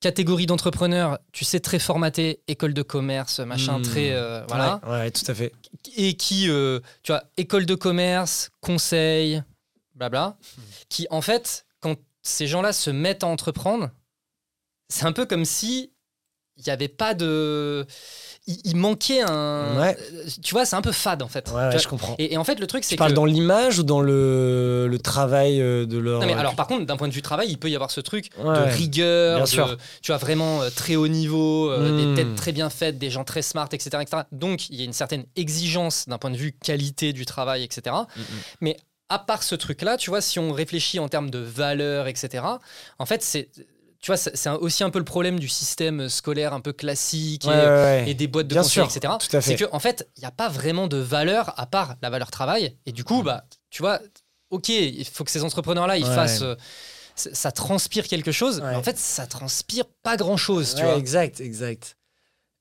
catégorie d'entrepreneurs, tu sais, très formatés, école de commerce, machin, Hmm. très. euh, voilà. Ouais, ouais, tout à fait. Et qui, euh, tu vois, école de commerce, conseil, blabla, Hmm. qui, en fait, quand ces gens-là se mettent à entreprendre, c'est un peu comme si il n'y avait pas de. Il, manquait un. Ouais. Tu vois, c'est un peu fade, en fait. Ouais, ouais, Tu vois, je comprends. et, et en fait, le truc, c'est Tu parles dans l'image ou dans le, le travail euh, de leur. Non, mais alors, par contre, d'un point de vue travail, il peut y avoir ce truc de rigueur, Bien de- sûr. tu vois, vraiment euh, très haut niveau, euh, Hmm. des têtes très bien faites, des gens très smart, etc., etc. Donc, il y a une certaine exigence d'un point de vue qualité du travail, etc. Mm, Mais à part ce truc-là, tu vois, si on réfléchit en termes de valeur, etc., en fait, c'est. Tu vois, c'est aussi un peu le problème du système scolaire un peu classique Ouais, et, ouais, ouais. et des boîtes de Bien conseils, sûr, etc. C'est qu'en en fait, il n'y a pas vraiment de valeur à part la valeur travail. Et du coup, bah, tu vois, ok, il faut que ces entrepreneurs-là, ils Ouais. fassent. euh, ça transpire quelque chose, mais en fait, ça transpire pas grand-chose, tu Ouais, vois. Exact, exact.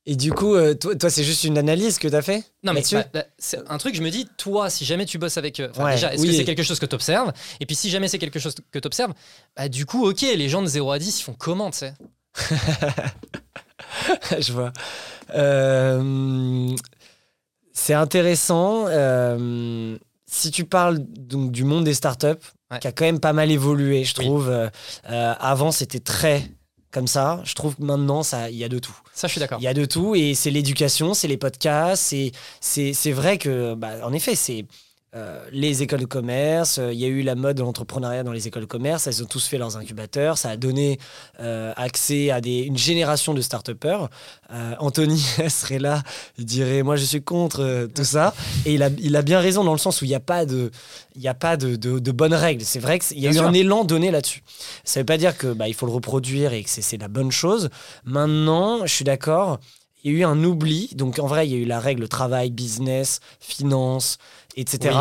Et du coup, euh, toi, toi c'est juste une analyse que tu as fait Non, mais bah, bah, c'est un truc, je me dis, toi, si jamais tu bosses avec eux, Ouais, déjà, est-ce oui. que c'est quelque chose que tu observes Et puis, si jamais c'est quelque chose que tu observes, bah, du coup, ok, les gens de 0 à 10, ils font comment, tu sais? Je vois. Euh, c'est intéressant. euh, si tu parles donc du monde des startups, Ouais. qui a quand même pas mal évolué, je trouve. avant, c'était très comme ça. Je trouve que maintenant, ça, il y a de tout. Ça, je suis d'accord. Il y a de tout et c'est l'éducation, c'est les podcasts, c'est c'est c'est vrai que bah, en effet c'est euh, les écoles de commerce, euh, il y a eu la mode de l'entrepreneuriat dans les écoles de commerce, elles ont tous fait leurs incubateurs, ça a donné euh, accès à des, une génération de start-upers. Anthony serait là, il dirait moi je suis contre tout ça et il a, il a bien raison dans le sens où il n'y a pas de il y a pas de, de, de bonnes règles. C'est vrai qu'il y a Bien eu sûr. un élan donné là-dessus. Ça veut pas dire que bah, il faut le reproduire et que c'est c'est la bonne chose. Maintenant, je suis d'accord. Il y a eu un oubli. Donc, en vrai, il y a eu la règle travail, business, finance, etc.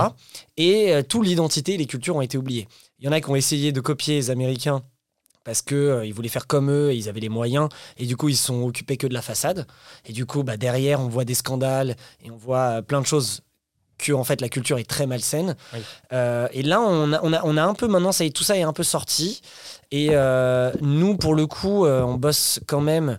Et euh, toute l'identité et les cultures ont été oubliées. Il y en a qui ont essayé de copier les Américains parce que euh, ils voulaient faire comme eux et ils avaient les moyens. Et du coup, ils sont occupés que de la façade. Et du coup, bah, derrière, on voit des scandales et on voit euh, plein de choses que en fait la culture est très malsaine. Oui. Euh, et là, on a, on, a, on a un peu maintenant, ça tout ça est un peu sorti. Et nous, pour le coup, on bosse quand même.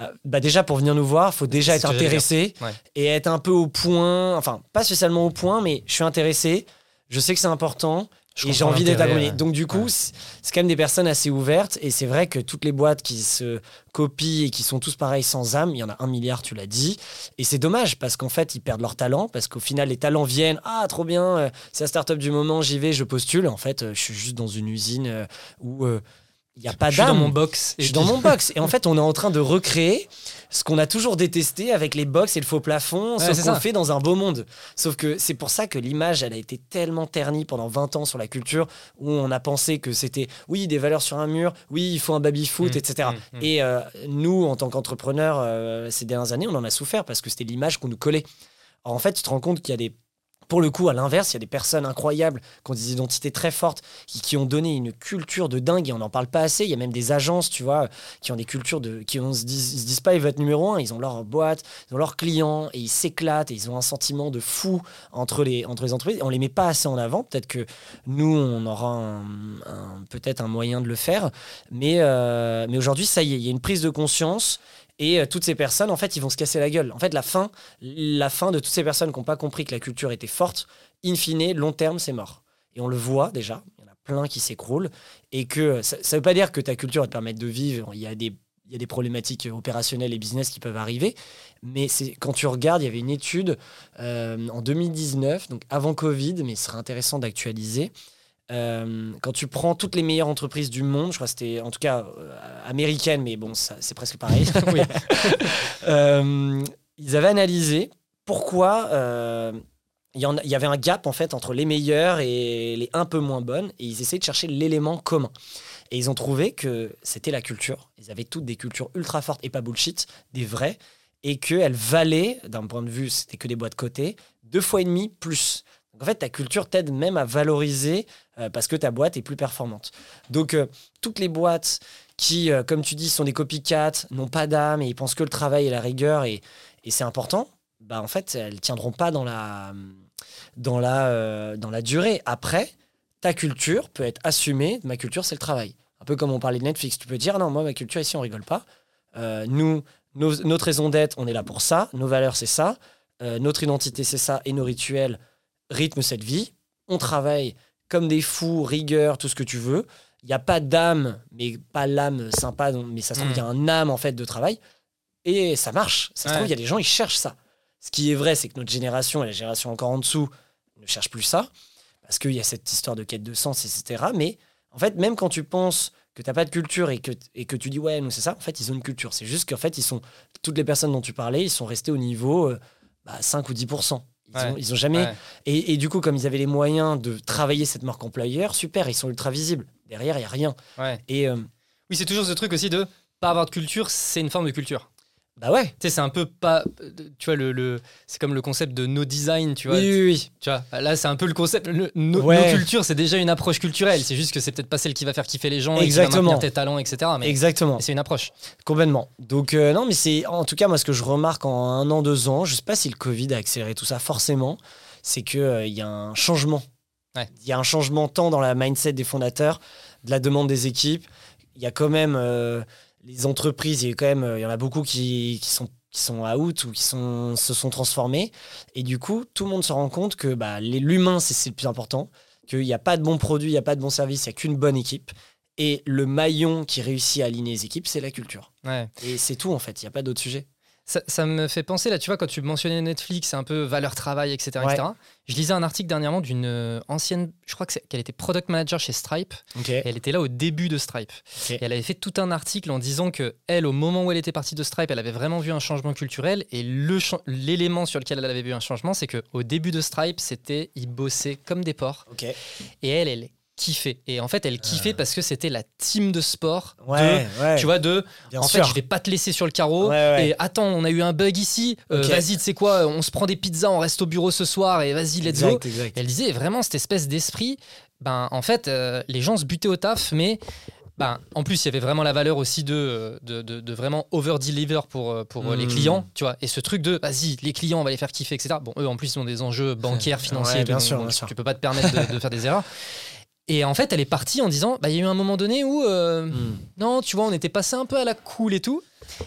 Euh, bah déjà, pour venir nous voir, faut déjà être intéressé Ouais. et être un peu au point. Enfin, pas spécialement au point, mais je suis intéressé. Je sais que c'est important. Je et j'ai envie d'être ouais. Donc, du coup, Ouais. c'est quand même des personnes assez ouvertes. Et c'est vrai que toutes les boîtes qui se copient et qui sont tous pareils sans âme, il y en a un milliard, tu l'as dit. Et c'est dommage parce qu'en fait, ils perdent leur talent. Parce qu'au final, les talents viennent. Ah, trop bien, euh, c'est la start-up du moment, j'y vais, je postule. En fait, euh, je suis juste dans une usine où il n'y a pas Je suis dans d'âme. mon box. Je suis dans mon box. Et en fait, on est en train de recréer ce qu'on a toujours détesté avec les box et le faux plafond, Ouais, sauf c'est qu'on le fait dans un beau monde. Sauf que c'est pour ça que l'image, elle a été tellement ternie pendant 20 ans sur la culture, où on a pensé que c'était, oui, des valeurs sur un mur, oui, il faut un baby-foot, etc. mm, mm. Et euh, nous, en tant qu'entrepreneurs, euh, ces dernières années, on en a souffert parce que c'était l'image qu'on nous collait. Alors, en fait, tu te rends compte qu'il y a des pour le coup, à l'inverse, il y a des personnes incroyables qui ont des identités très fortes, qui, qui ont donné une culture de dingue et on n'en parle pas assez. Il y a même des agences, tu vois, qui ont des cultures de. qui ont, se, disent, pas ils veulent être numéro un, ils ont leur boîte, ils ont leurs clients et ils s'éclatent et ils ont un sentiment de fou entre les, entre les entreprises. On les met pas assez en avant. Peut-être que nous, on aura peut-être un moyen de le faire. Euh, mais aujourd'hui, ça y est, il y a une prise de conscience. Et euh, toutes ces personnes, en fait, ils vont se casser la gueule. En fait, la fin, la fin de toutes ces personnes qui n'ont pas compris que la culture était forte, in fine, long terme, c'est mort. Et on le voit déjà, il y en a plein qui s'écroulent. Et que ça ne veut pas dire que ta culture va te permettre de vivre. Il y a des, problématiques opérationnelles et business qui peuvent arriver. Mais quand tu regardes, il y avait une étude euh, en 2019, donc avant Covid, mais ce serait intéressant d'actualiser. Euh, quand tu prends toutes les meilleures entreprises du monde, je crois que c'était en tout cas euh, américaine, mais bon, c'est presque pareil. Euh, ils avaient analysé pourquoi euh, il y, avait un gap en fait entre les meilleures et les un peu moins bonnes, et ils essayaient de chercher l'élément commun. Et ils ont trouvé que c'était la culture. Ils avaient toutes des cultures ultra fortes et pas bullshit, des vraies, et qu'elles valaient, d'un point de vue, c'était que des boîtes cotées, deux fois et demi plus. Donc en fait, ta culture t'aide même à valoriser euh, parce que ta boîte est plus performante. Donc euh, toutes les boîtes qui, euh, comme tu dis, sont des copycats, n'ont pas d'âme et ils pensent que le travail et la rigueur et, c'est important, bah en fait, elles tiendront pas dans la, dans la, dans la durée. Après, ta culture peut être assumée. Ma culture, c'est le travail. Un peu comme on parlait de Netflix. Tu peux dire, non, moi, ma culture, ici, on rigole pas. Nous, notre raison d'être, on est là pour ça. Nos valeurs, c'est ça. Notre identité, c'est ça. Et nos rituels rythment cette vie. On travaille comme des fous, rigueur, tout ce que tu veux. Il n'y a pas d'âme, mais pas l'âme sympa, mais ça se trouve, Mm. il y a un âme, en fait, de travail. Et ça marche. Ça se trouve, il y a des gens, ils cherchent ça. Ce qui est vrai, c'est que notre génération et la génération encore en dessous ne cherchent plus ça. Parce qu'il y a cette histoire de quête de sens, etc. Mais en fait, même quand tu penses que tu n'as pas de culture et que, et que tu dis ouais, nous c'est ça, en fait, ils ont une culture. C'est juste qu'en fait, ils sont, toutes les personnes dont tu parlais, ils sont restés au niveau euh, bah, 5 ou 10%. Ils, Ouais. ont, ils ont jamais. Ouais. Et, et du coup, comme ils avaient les moyens de travailler cette marque employeur, super, ils sont ultra visibles. Derrière, il n'y a rien. Ouais. Et euh, Oui, c'est toujours ce truc aussi de pas avoir de culture, c'est une forme de culture. Bah ouais. Tu sais, c'est un peu pas. Tu vois, le, le- c'est comme le concept de no design, tu vois. Oui, oui, oui. Tu vois, là, c'est un peu le concept. Le, no, Ouais. no culture, c'est déjà une approche culturelle. C'est juste que c'est peut-être pas celle qui va faire kiffer les gens et qui Exactement. va maintenir tes talents, etc. Mais, Exactement. c'est une approche. Complètement. Donc, euh, non, mais c'est en tout cas, moi, ce que je remarque en un an, deux ans, je sais pas si le Covid a accéléré tout ça, forcément, c'est qu'il il y a un changement. Il Ouais. y a un changement tant dans la mindset des fondateurs, de la demande des équipes. Il y a quand même euh, les entreprises, il y, a quand même, euh, il y en a beaucoup qui, qui sont qui sont out ou qui sont, se sont transformés. Et du coup, tout le monde se rend compte que bah, l'humain, c'est c'est le plus important, qu'il n'y a pas de bon produit, il n'y a pas de bon service, il n'y a qu'une bonne équipe. Et le maillon qui réussit à aligner les équipes, c'est la culture. Ouais. Et c'est tout en fait, il n'y a pas d'autre sujet. Ça, ça me fait penser, là, tu vois, quand tu mentionnais Netflix, c'est un peu valeur travail, etc. Ouais. etc. Je lisais un article dernièrement d'une euh, ancienne, je crois qu'elle était product manager chez Stripe. Et elle était là au début de Stripe. Et elle avait fait tout un article en disant que elle, au moment où elle était partie de Stripe, elle avait vraiment vu un changement culturel. Et l'élément sur lequel elle avait vu un changement, c'est que au début de Stripe, c'était ils bossaient comme des porcs. Et elle, elle kiffait. Et en fait, elle kiffait parce que c'était la team de sport. de- Ouais, tu vois, de bien en sûr. fait, je vais pas te laisser sur le carreau. Ouais. Et attends, on a eu un bug ici. Euh. Vas-y, tu sais quoi On se prend des pizzas, on reste au bureau ce soir et vas-y, let's go. exact, elle disait vraiment cette espèce d'esprit. Ben, en fait, euh, les gens se butaient au taf, mais ben, en plus, il y avait vraiment la valeur aussi de, de, de- de vraiment over-deliver pour, euh, pour euh, les Mm. clients. Tu vois, et ce truc de vas-y, les clients, on va les faire kiffer, etc. Bon, eux, en plus, ils ont des enjeux bancaires, financiers, Ouais, bien donc, sûr, bien tu- sûr. peux pas te permettre de faire des erreurs. Et en fait, elle est partie en disant bah, il y a eu un moment donné où, euh, Hmm. non, tu vois, on était passé un peu à la cool et tout.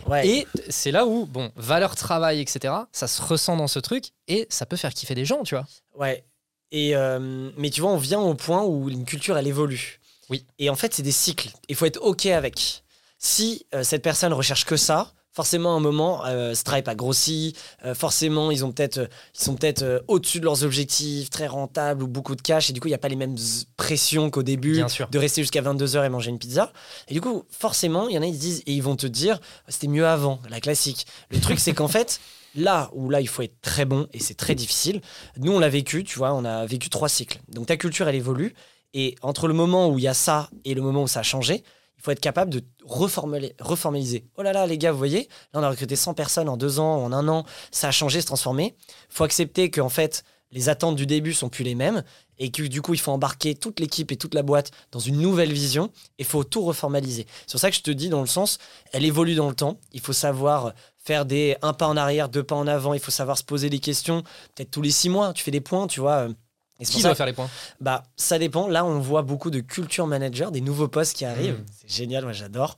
Ouais. Et c'est là où, bon, valeur travail, etc., ça se ressent dans ce truc et ça peut faire kiffer des gens, tu vois. Ouais. Et euh, mais tu vois, on vient au point où une culture, elle évolue. Oui. Et en fait, c'est des cycles. Il faut être OK avec. Si euh, cette personne recherche que ça, forcément, à un moment, euh, Stripe a grossi. euh, forcément, ils, ont peut-être, ils sont peut-être euh, au-dessus de leurs objectifs, très rentables ou beaucoup de cash. Et du coup, il n'y a pas les mêmes pressions qu'au début Bien sûr. de rester jusqu'à 22h et manger une pizza. Et du coup, forcément, il y en a, ils se disent, et ils vont te dire, c'était mieux avant, la classique. Le truc, c'est qu'en fait, là où là, il faut être très bon et c'est très difficile, nous, on l'a vécu, tu vois, on a vécu trois cycles. Donc ta culture, elle évolue. Et entre le moment où il y a ça et le moment où ça a changé, il faut être capable de reformaliser. Oh là là, les gars, vous voyez, là, on a recruté 100 personnes en deux ans, en un an, ça a changé, se transformé. Il faut accepter qu'en fait, les attentes du début sont plus les mêmes et que du coup, il faut embarquer toute l'équipe et toute la boîte dans une nouvelle vision et il faut tout reformaliser. C'est pour ça que je te dis, dans le sens, elle évolue dans le temps. Il faut savoir faire des un pas en arrière, deux pas en avant. Il faut savoir se poser des questions, peut-être tous les six mois. Tu fais des points, tu vois. Et Qui doit faire les points bah, ça dépend. Là, on voit beaucoup de culture manager, des nouveaux postes qui arrivent. Mm. C'est génial, moi j'adore.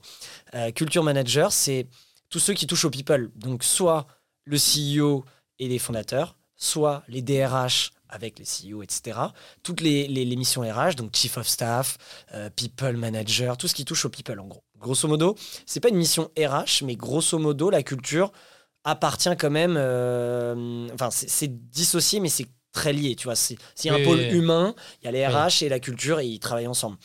Euh, culture manager, c'est tous ceux qui touchent au people. Donc, soit le CEO et les fondateurs, soit les DRH avec les CEO, etc. Toutes les, les, les missions RH, donc Chief of Staff, euh, People Manager, tout ce qui touche au people en gros, Grosso modo, c'est pas une mission RH, mais grosso modo, la culture appartient quand même. euh, Enfin, c'est dissocié, mais c'est très lié. Tu vois, c'est s'il y a un Oui, pôle oui, humain, il y a les Oui. RH et la culture, et ils travaillent ensemble.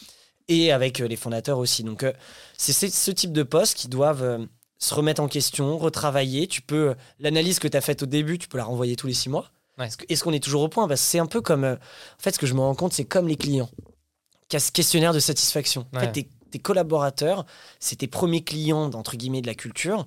Et avec euh, les fondateurs aussi. Donc, euh, c'est ce type de postes qui doivent euh, se remettre en question, retravailler. Tu peux l'analyse que tu as faite au début, tu peux la renvoyer tous les six mois. Ouais. Est-ce qu'on est toujours au point? Parce que c'est un peu comme. en fait, ce que je me rends compte, c'est comme les clients. Cas- Questionnaire de satisfaction. En Ouais. fait, tes, tes collaborateurs, c'est tes premiers clients, entre guillemets, de la culture.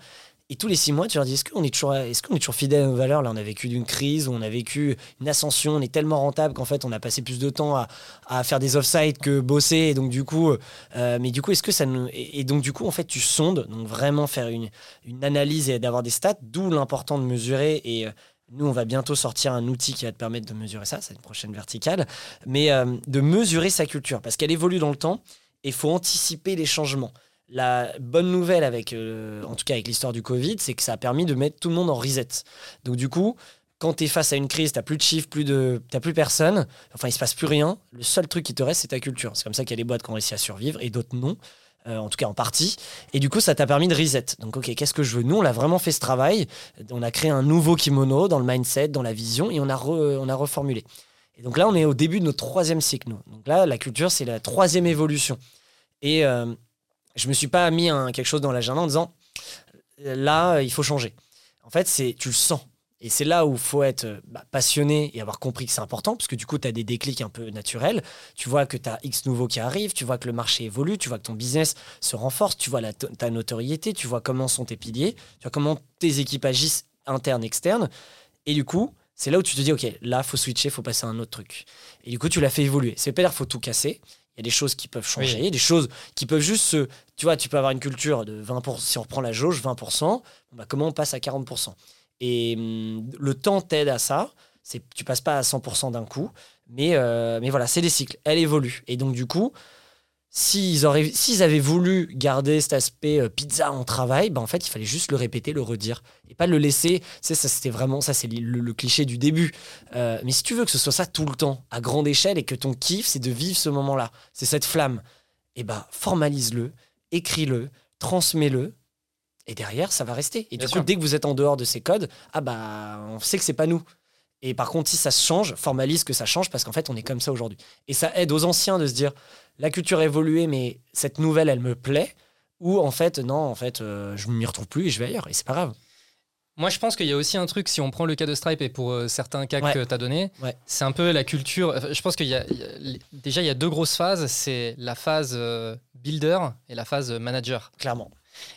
Et tous les six mois, tu leur dis est-ce qu'on est, toujours, fidèle à nos valeurs? Là, on a vécu d'une crise, on a vécu une ascension, on est tellement rentable qu'en fait, on a passé plus de temps à, faire des off-site que bosser. Et donc, du coup, euh, mais du coup, est-ce que ça. Et, donc, du coup, en fait, tu sondes, donc vraiment faire une, une analyse et d'avoir des stats, d'où l'important de mesurer. Et euh, nous, on va bientôt sortir un outil qui va te permettre de mesurer ça, c'est une prochaine verticale, mais euh, de mesurer sa culture, parce qu'elle évolue dans le temps et il faut anticiper les changements. La bonne nouvelle avec, euh, en tout cas avec l'histoire du Covid, c'est que ça a permis de mettre tout le monde en reset. Donc du coup, quand tu es face à une crise, tu plus de chiffres, plus de, t'as plus personne, enfin il se passe plus rien, le seul truc qui te reste, c'est ta culture. C'est comme ça qu'il y a des boîtes qui ont réussi à survivre et d'autres non, euh, en tout cas en partie. Et du coup, ça t'a permis de reset. Donc ok, qu'est-ce que je veux? Nous, on l'a vraiment fait ce travail. On a créé un nouveau kimono dans le mindset, dans la vision, et on a, re- on a reformulé. Et donc là, on est au début de notre troisième cycle. Nous. Donc là, la culture, c'est la troisième évolution. Et euh, je me suis pas mis quelque chose dans l'agenda en disant euh, là, euh, il faut changer. En fait, c'est tu le sens. Et c'est là où il faut être euh, bah, passionné et avoir compris que c'est important, parce que du coup, tu as des déclics un peu naturels. Tu vois que tu as X nouveaux qui arrivent, tu vois que le marché évolue, tu vois que ton business se renforce, tu vois ta notoriété, tu vois comment sont tes piliers, tu vois comment tes équipes agissent internes, externes. Et du coup, c'est là où tu te dis, OK, là, faut switcher, faut passer à un autre truc. Et du coup, tu l'as fait évoluer. C'est pas dire faut tout casser. Il y a des choses qui peuvent changer, Oui. des choses qui peuvent juste se. Tu vois, tu peux avoir une culture de 20%, si on reprend la jauge, 20%, bon, bah, comment on passe à 40% Et hum, le temps t'aide à ça. Tu passes pas à 100% d'un coup, mais, euh, mais voilà, c'est des cycles. Elle évolue. Et donc, du coup, s'ils, auraient, s'ils avaient voulu garder cet aspect euh, pizza en travail, bah, en fait, il fallait juste le répéter, le redire. Et pas le laisser. Sais, ça, c'était vraiment. Ça, c'est le, le cliché du début. Euh, mais si tu veux que ce soit ça tout le temps, à grande échelle, et que ton kiff, c'est de vivre ce moment-là, c'est cette flamme, et bah, formalise-le, écris-le, transmets-le. Et derrière, ça va rester. Et Bien du sûr. coup, dès que vous êtes en dehors de ces codes, ah bah, on sait que c'est pas nous. Et par contre, si ça se change, formalise que ça change parce qu'en fait, on est comme ça aujourd'hui. Et ça aide aux anciens de se dire, la culture a évolué, mais cette nouvelle, elle me plaît. Ou en fait, non, en fait, euh, je m'y retrouve plus et je vais ailleurs. Et c'est pas grave. Moi, je pense qu'il y a aussi un truc, si on prend le cas de Stripe et pour euh, certains cas Ouais. que tu as donné, Ouais. c'est un peu la culture. enfin, Je pense qu'il y, a- il y a- déjà, il y a deux grosses phases c'est la phase euh, builder et la phase manager. Clairement.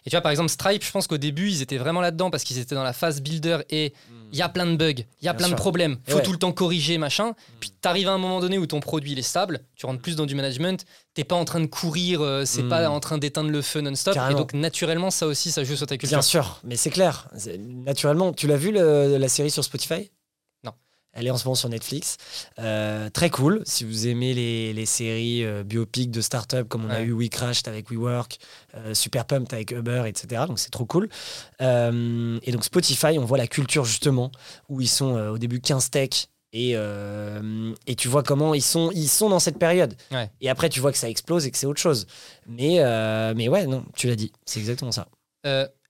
Et tu vois, par exemple, Stripe, je pense qu'au début, ils étaient vraiment là-dedans parce qu'ils étaient dans la phase builder et il y a plein de bugs, il y a Bien plein sûr. de problèmes, il faut Ouais. tout le temps corriger, machin. Puis tu arrives à un moment donné où ton produit il est stable, tu rentres plus dans du management, t'es pas en train de courir, euh, c'est Mm. pas en train d'éteindre le feu non-stop. Et donc, naturellement, ça aussi, ça joue sur ta culture. Bien sûr, mais c'est clair. Naturellement, tu l'as vu le- la série sur Spotify? Elle est en ce moment sur Netflix. Euh, très cool. Si vous aimez les, les séries euh, biopics de start-up, comme on a eu We Crashed avec WeWork, euh, Super Pumped avec Uber, etc. Donc c'est trop cool. Euh, et donc Spotify, on voit la culture justement, où ils sont au début 15 tech. Et, et tu vois comment ils sont, ils sont dans cette période. Ouais. Et après, tu vois que ça explose et que c'est autre chose. Mais, mais ouais, non, tu l'as dit. C'est exactement ça.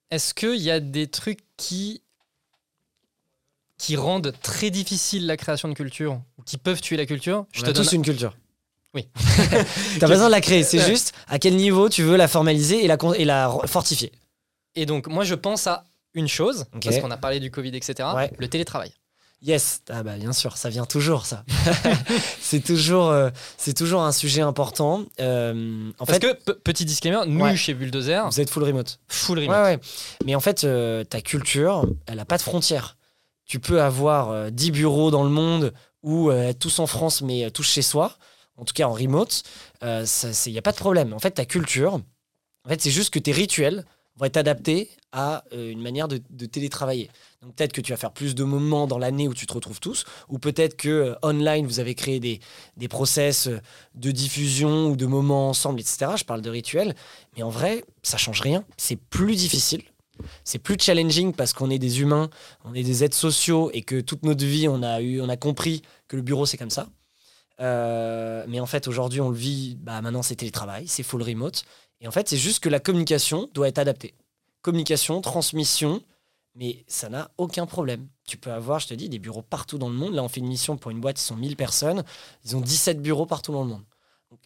Est-ce qu'il y a des trucs qui qui rendent très difficile la création de culture ou qui peuvent tuer la culture Je on a tous une culture. Oui. T'as besoin de la créer, c'est juste à quel niveau tu veux la formaliser et la, et la fortifier. Et donc, moi, je pense à une chose, parce qu'on a parlé du Covid, etc. Ouais. Le télétravail. Yes, ah bah bien sûr, ça vient toujours ça. c'est toujours, euh, c'est toujours un sujet important. Euh, en Parce fait, que, pe- petit disclaimer, nous, Ouais. chez Bulldozer, vous êtes full remote. full Ouais, remote. ouais. Mais en fait, euh, ta culture, elle a pas de frontières. Tu peux avoir euh, 10 bureaux dans le monde ou euh, être tous en France, mais euh, tous chez soi, en tout cas en remote. Il n'y a pas de problème. En fait, ta culture, en fait, c'est juste que tes rituels vont être adaptés à euh, une manière de, télétravailler. Donc peut-être que tu vas faire plus de moments dans l'année où tu te retrouves tous, ou peut-être que euh, online, vous avez créé des, des process euh, de diffusion ou de moments ensemble, etc. Je parle de rituels. Mais en vrai, ça change rien. C'est plus difficile. C'est plus challenging parce qu'on est des humains, on est des êtres sociaux et que toute notre vie, on a, eu, on a compris que le bureau, c'est comme ça. Euh, mais en fait, aujourd'hui, on le vit, bah, maintenant, c'est télétravail, c'est full remote. Et en fait, c'est juste que la communication doit être adaptée. Communication, transmission, mais ça n'a aucun problème. Tu peux avoir, je te dis, des bureaux partout dans le monde. Là, on fait une mission pour une boîte, ils sont 1000 personnes. Ils ont 17 bureaux partout dans le monde.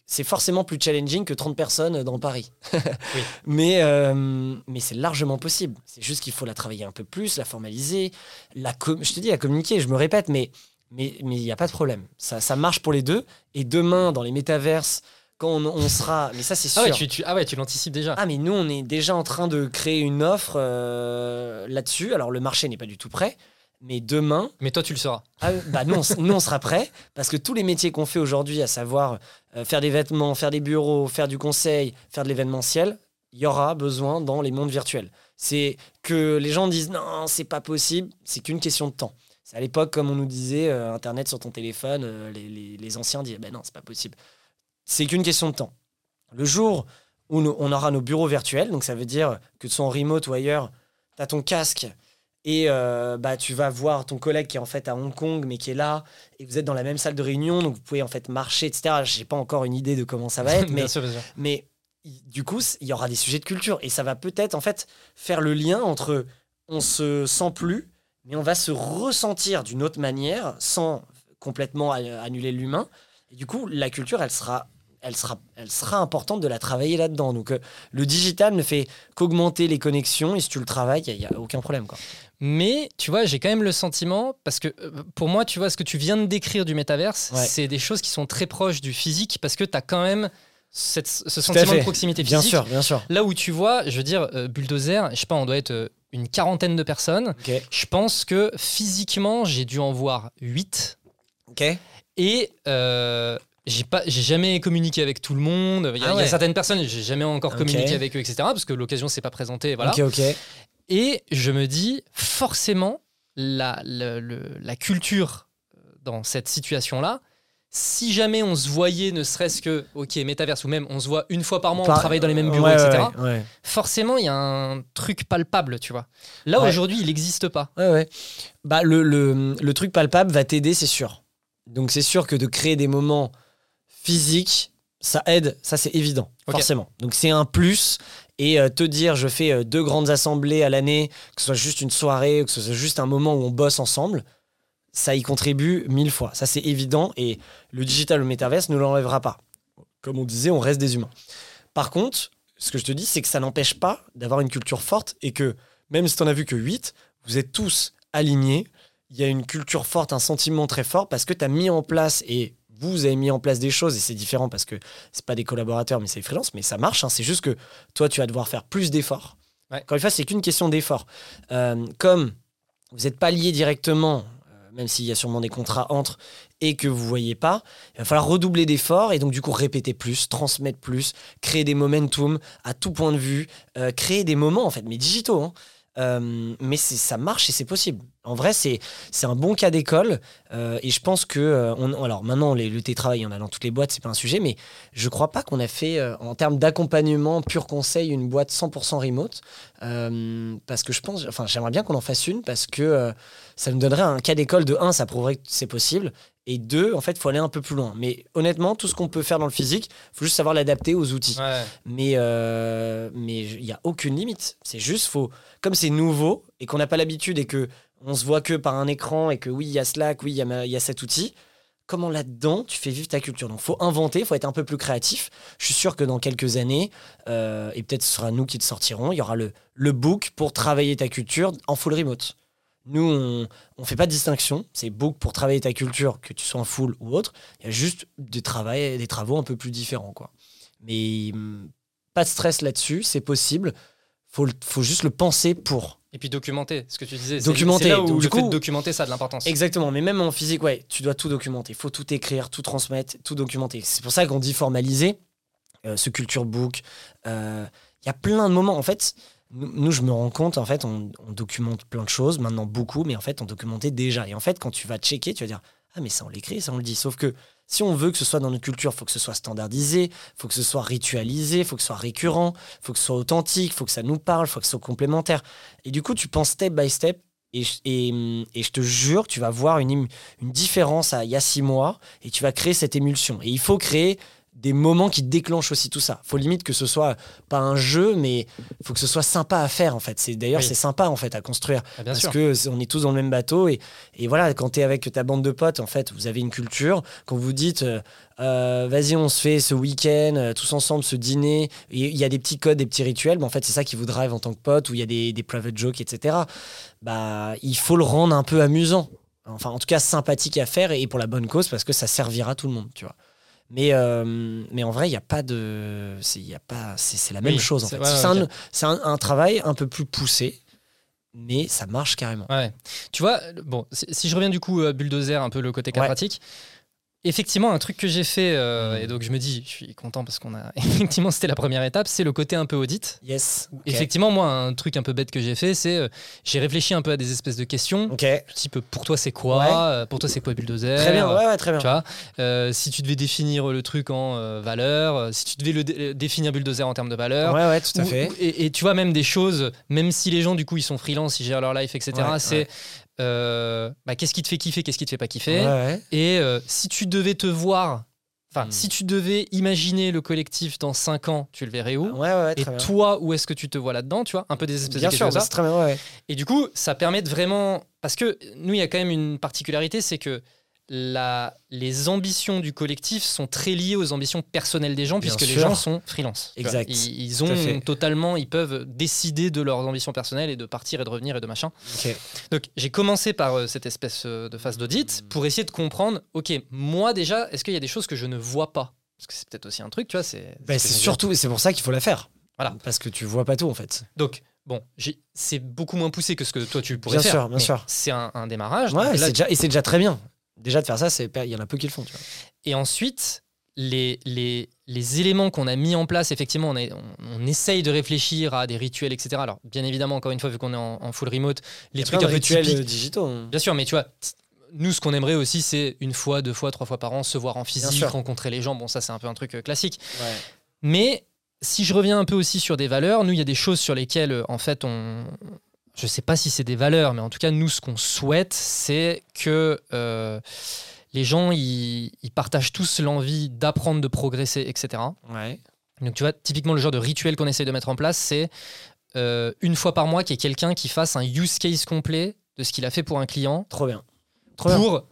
C'est forcément plus challenging que 30 personnes dans Paris. Oui. Mais, euh, mais c'est largement possible. C'est juste qu'il faut la travailler un peu plus, la formaliser, la je te dis, la communiquer, je me répète, mais mais mais il n'y a pas de problème. Ça, ça marche pour les deux. Et demain, dans les métaverses, quand on, on sera... Mais ça, c'est sûr. Ah ouais, tu, tu- ah ouais, tu l'anticipes déjà. Ah mais nous on est déjà en train de créer une offre euh, là-dessus. Alors le marché n'est pas du tout prêt, mais demain, Mais toi, tu le seras. ah, bah nous, on, s- nous on sera prêt parce que tous les métiers qu'on fait aujourd'hui, à savoir euh, faire des vêtements, faire des bureaux, faire du conseil, faire de l'événementiel, il y aura besoin dans les mondes virtuels. C'est que les gens disent non, c'est pas possible, c'est qu'une question de temps. C'est à l'époque comme on nous disait euh, internet sur ton téléphone, euh, les, les- les anciens disaient ben non, c'est pas possible. C'est qu'une question de temps. Le jour où nous- on aura nos bureaux virtuels, donc ça veut dire que tu sois en remote ou ailleurs, tu as ton casque et euh, bah, tu vas voir ton collègue qui est en fait à Hong Kong mais qui est là et vous êtes dans la même salle de réunion donc vous pouvez en fait marcher etc. J'ai pas encore une idée de comment ça va être mais, Bien sûr, bien sûr. mais du coup il y aura des sujets de culture et ça va peut-être en fait faire le lien entre on se sent plus mais on va se ressentir d'une autre manière sans complètement a- annuler l'humain et du coup la culture elle sera elle sera, elle sera importante de la travailler là-dedans. Donc, euh, le digital ne fait qu'augmenter les connexions et si tu le travailles, il n'y a, aucun problème. Quoi. Mais tu vois, j'ai quand même le sentiment, parce que euh, pour moi, tu vois, ce que tu viens de décrire du métaverse, Ouais. c'est des choses qui sont très proches du physique, parce que tu as quand même cette- ce sentiment de proximité Bien physique. sûr, bien sûr. Là où tu vois, je veux dire, euh, Bulldozer, je sais pas, on doit être euh, une quarantaine de personnes. Ok. Je pense que physiquement, j'ai dû en voir 8. Ok. Et euh, j'ai pas, j'ai jamais communiqué avec tout le monde. Il y a, Ah y a certaines personnes, j'ai jamais encore communiqué avec eux, etc. Parce que l'occasion s'est pas présentée. Voilà. Ok, ok. Et je me dis, forcément, la, la culture euh, dans cette situation-là, si jamais on se voyait, ne serait-ce que, ok, métaverse ou même on se voit une fois par mois, on travaille dans les mêmes bureaux, Ouais, etc. Ouais, ouais. Forcément, il y a un truc palpable, tu vois. Là, aujourd'hui, il n'existe pas. Bah, le, le, le truc palpable va t'aider, c'est sûr. Donc, c'est sûr que de créer des moments physiques, ça aide, ça c'est évident, forcément. Donc, c'est un plus. Et euh, te dire, je fais euh, deux grandes assemblées à l'année, que ce soit juste une soirée, que ce soit juste un moment où on bosse ensemble, ça y contribue mille fois. Ça, c'est évident. Et le digital, le métaverse ne l'enlèvera pas. Comme on disait, on reste des humains. Par contre, ce que je te dis, c'est que ça n'empêche pas d'avoir une culture forte et que même si tu n'en as vu que 8, vous êtes tous alignés. Il y a une culture forte, un sentiment très fort parce que tu as mis en place et vous avez mis en place des choses et c'est différent parce que c'est pas des collaborateurs mais c'est des freelances, mais ça marche. hein. c'est juste que toi, tu vas devoir faire plus d'efforts. Ouais. Encore une fois, c'est qu'une question d'effort. Euh, comme vous n'êtes pas liés directement, euh, même s'il y a sûrement des contrats entre, et que vous voyez pas, il va falloir redoubler d'efforts et donc du coup répéter plus, transmettre plus, créer des momentum à tout point de vue, euh, créer des moments en fait, mais digitaux. hein. Euh, mais ça marche et c'est possible. En vrai, c'est un bon cas d'école euh, et je pense que euh, on, alors maintenant les, le télétravail, en a dans toutes les boîtes, c'est pas un sujet, mais je crois pas qu'on a fait en termes d'accompagnement pur conseil une boîte 100% remote parce que je pense, enfin j'aimerais bien qu'on en fasse une parce que ça nous donnerait un cas d'école de 1, ça prouverait que c'est possible et deux, en fait, il faut aller un peu plus loin. Mais honnêtement, tout ce qu'on peut faire dans le physique, il faut juste savoir l'adapter aux outils. Ouais. Mais euh, mais il n'y a aucune limite. C'est juste, faut, comme c'est nouveau et qu'on n'a pas l'habitude et que on se voit que par un écran et que oui, il y a Slack, oui, il y, a ma- il y a cet outil, comment là-dedans tu fais vivre ta culture? Donc, faut inventer, faut être un peu plus créatif. Je suis sûr que dans quelques années, euh, et peut-être ce sera nous qui te sortirons, il y aura le, le book pour travailler ta culture en full remote. Nous, on ne fait pas de distinction. C'est book pour travailler ta culture, que tu sois en full ou autre. Il y a juste des, travail, des travaux un peu plus différents. Quoi. Mais hum, pas de stress là-dessus, c'est possible. Faut, faut juste le penser pour. Et puis documenter, ce que tu disais. Documenter. C'est là où Donc, le du fait de coup- documenter, ça a de l'importance. Exactement, mais même en physique, ouais, tu dois tout documenter. Il faut tout écrire, tout transmettre, tout documenter. C'est pour ça qu'on dit formaliser euh, ce culture book. Euh, Il y a plein de moments. En fait, nous, je me rends compte, en fait, on, documente plein de choses, maintenant beaucoup, mais en fait, on documentait déjà. Et en fait, quand tu vas checker, tu vas dire Ah, mais ça, on l'écrit, ça, on le dit. Sauf que si on veut que ce soit dans notre culture, il faut que ce soit standardisé, faut que ce soit ritualisé, faut que ce soit récurrent, faut que ce soit authentique, faut que ça nous parle, faut que ce soit complémentaire. Et du coup, tu penses step by step. Et, et, et je te jure, tu vas voir une, une différence à il y a six mois et tu vas créer cette émulsion. Et il faut créer des moments qui déclenchent aussi tout ça. Faut limite que ce soit pas un jeu, mais faut que ce soit sympa à faire en fait. C'est d'ailleurs Oui. c'est sympa en fait à construire Ah, parce sûr. que on est tous dans le même bateau et, et voilà quand tu es avec ta bande de potes en fait vous avez une culture quand vous dites euh, euh, vas-y on se fait ce week-end euh, tous ensemble ce dîner il y a des petits codes des petits rituels mais en fait c'est ça qui vous drive en tant que pote où il y a des, des private jokes etc bah il faut le rendre un peu amusant enfin en tout cas sympathique à faire et pour la bonne cause parce que ça servira tout le monde tu vois mais, euh, mais en vrai, il n'y a pas de. C'est il y a pas, c'est c'est la même Oui, chose en c'est- fait. ouais, c'est ouais, un, travail un peu plus poussé, mais ça marche carrément. Ouais. Tu vois, bon, si, si je reviens du coup à Bulldozer, un peu le côté cas pratique, effectivement, un truc que j'ai fait, euh, et donc je me dis, je suis content parce qu'on a. Effectivement, c'était la première étape, c'est le côté un peu audit. Yes. Effectivement, moi, un truc un peu bête que j'ai fait, c'est euh, j'ai réfléchi un peu à des espèces de questions, Ok. type pour toi c'est quoi? Ouais. Euh, Pour toi c'est quoi Bulldozer? Très bien. Ouais, ouais, très bien. Tu vois, euh, si tu devais définir le truc en euh, valeur, euh, si tu devais le dé- euh, définir Bulldozer en termes de valeur, Ouais, ouais, tout à ou- fait. et, et tu vois, même des choses, même si les gens, du coup, ils sont freelance, ils gèrent leur life, etc., Ouais, c'est. Euh, bah, qu'est-ce qui te fait kiffer, qu'est-ce qui te fait pas kiffer. ouais. Et euh, si tu devais te voir, enfin, Hmm. si tu devais imaginer le collectif dans 5 ans, tu le verrais où Ouais, ouais, Et bien. toi, où est-ce que tu te vois là-dedans, tu vois Un peu des espèces Bien de sûr, comme ça. très bien. Et du coup, ça permet de vraiment. Parce que nous, il y a quand même une particularité, c'est que la... les ambitions du collectif sont très liées aux ambitions personnelles des gens, Bien puisque les gens sont freelance. Exact. Ils, ont totalement. Ils peuvent décider de leurs ambitions personnelles et de partir et de revenir et de machin. Ok. Donc, j'ai commencé par euh, cette espèce euh, de phase d'audit pour essayer de comprendre ok, moi déjà, est-ce qu'il y a des choses que je ne vois pas? Parce que c'est peut-être aussi un truc, tu vois. C'est Bah, surtout, c'est pour ça qu'il faut la faire. Voilà. Parce que tu vois pas tout en fait. Donc, bon, c'est beaucoup moins poussé que ce que toi tu pourrais Bien faire. sûr, bien sûr. C'est un, un démarrage. Ouais, Donc et là, c'est déjà, et c'est déjà très bien. Déjà de faire ça, il y en a peu qui le font. Tu vois. Et ensuite, les, les, les éléments qu'on a mis en place, effectivement, on, est- on, on essaye de réfléchir à des rituels, etc. Alors, bien évidemment, encore une fois, vu qu'on est en, en full remote, les trucs un peu rituels typiques- euh, digitaux. hein. Bien sûr, mais tu vois, nous, ce qu'on aimerait aussi, c'est une fois, deux fois, trois fois par an, se voir en physique, rencontrer les gens. Bon, ça, c'est un peu un truc euh, classique. Ouais. Mais si je reviens un peu aussi sur des valeurs, nous, il y a des choses sur lesquelles, euh, en fait, on. Je sais pas si c'est des valeurs, mais en tout cas, nous, ce qu'on souhaite, c'est que euh, les gens, ils, ils partagent tous l'envie d'apprendre, de progresser, etc. Ouais. Donc, tu vois, typiquement, le genre de rituel qu'on essaie de mettre en place, c'est euh, une fois par mois qu'il y ait quelqu'un qui fasse un use case complet de ce qu'il a fait pour un client Trop bien. Trop bien.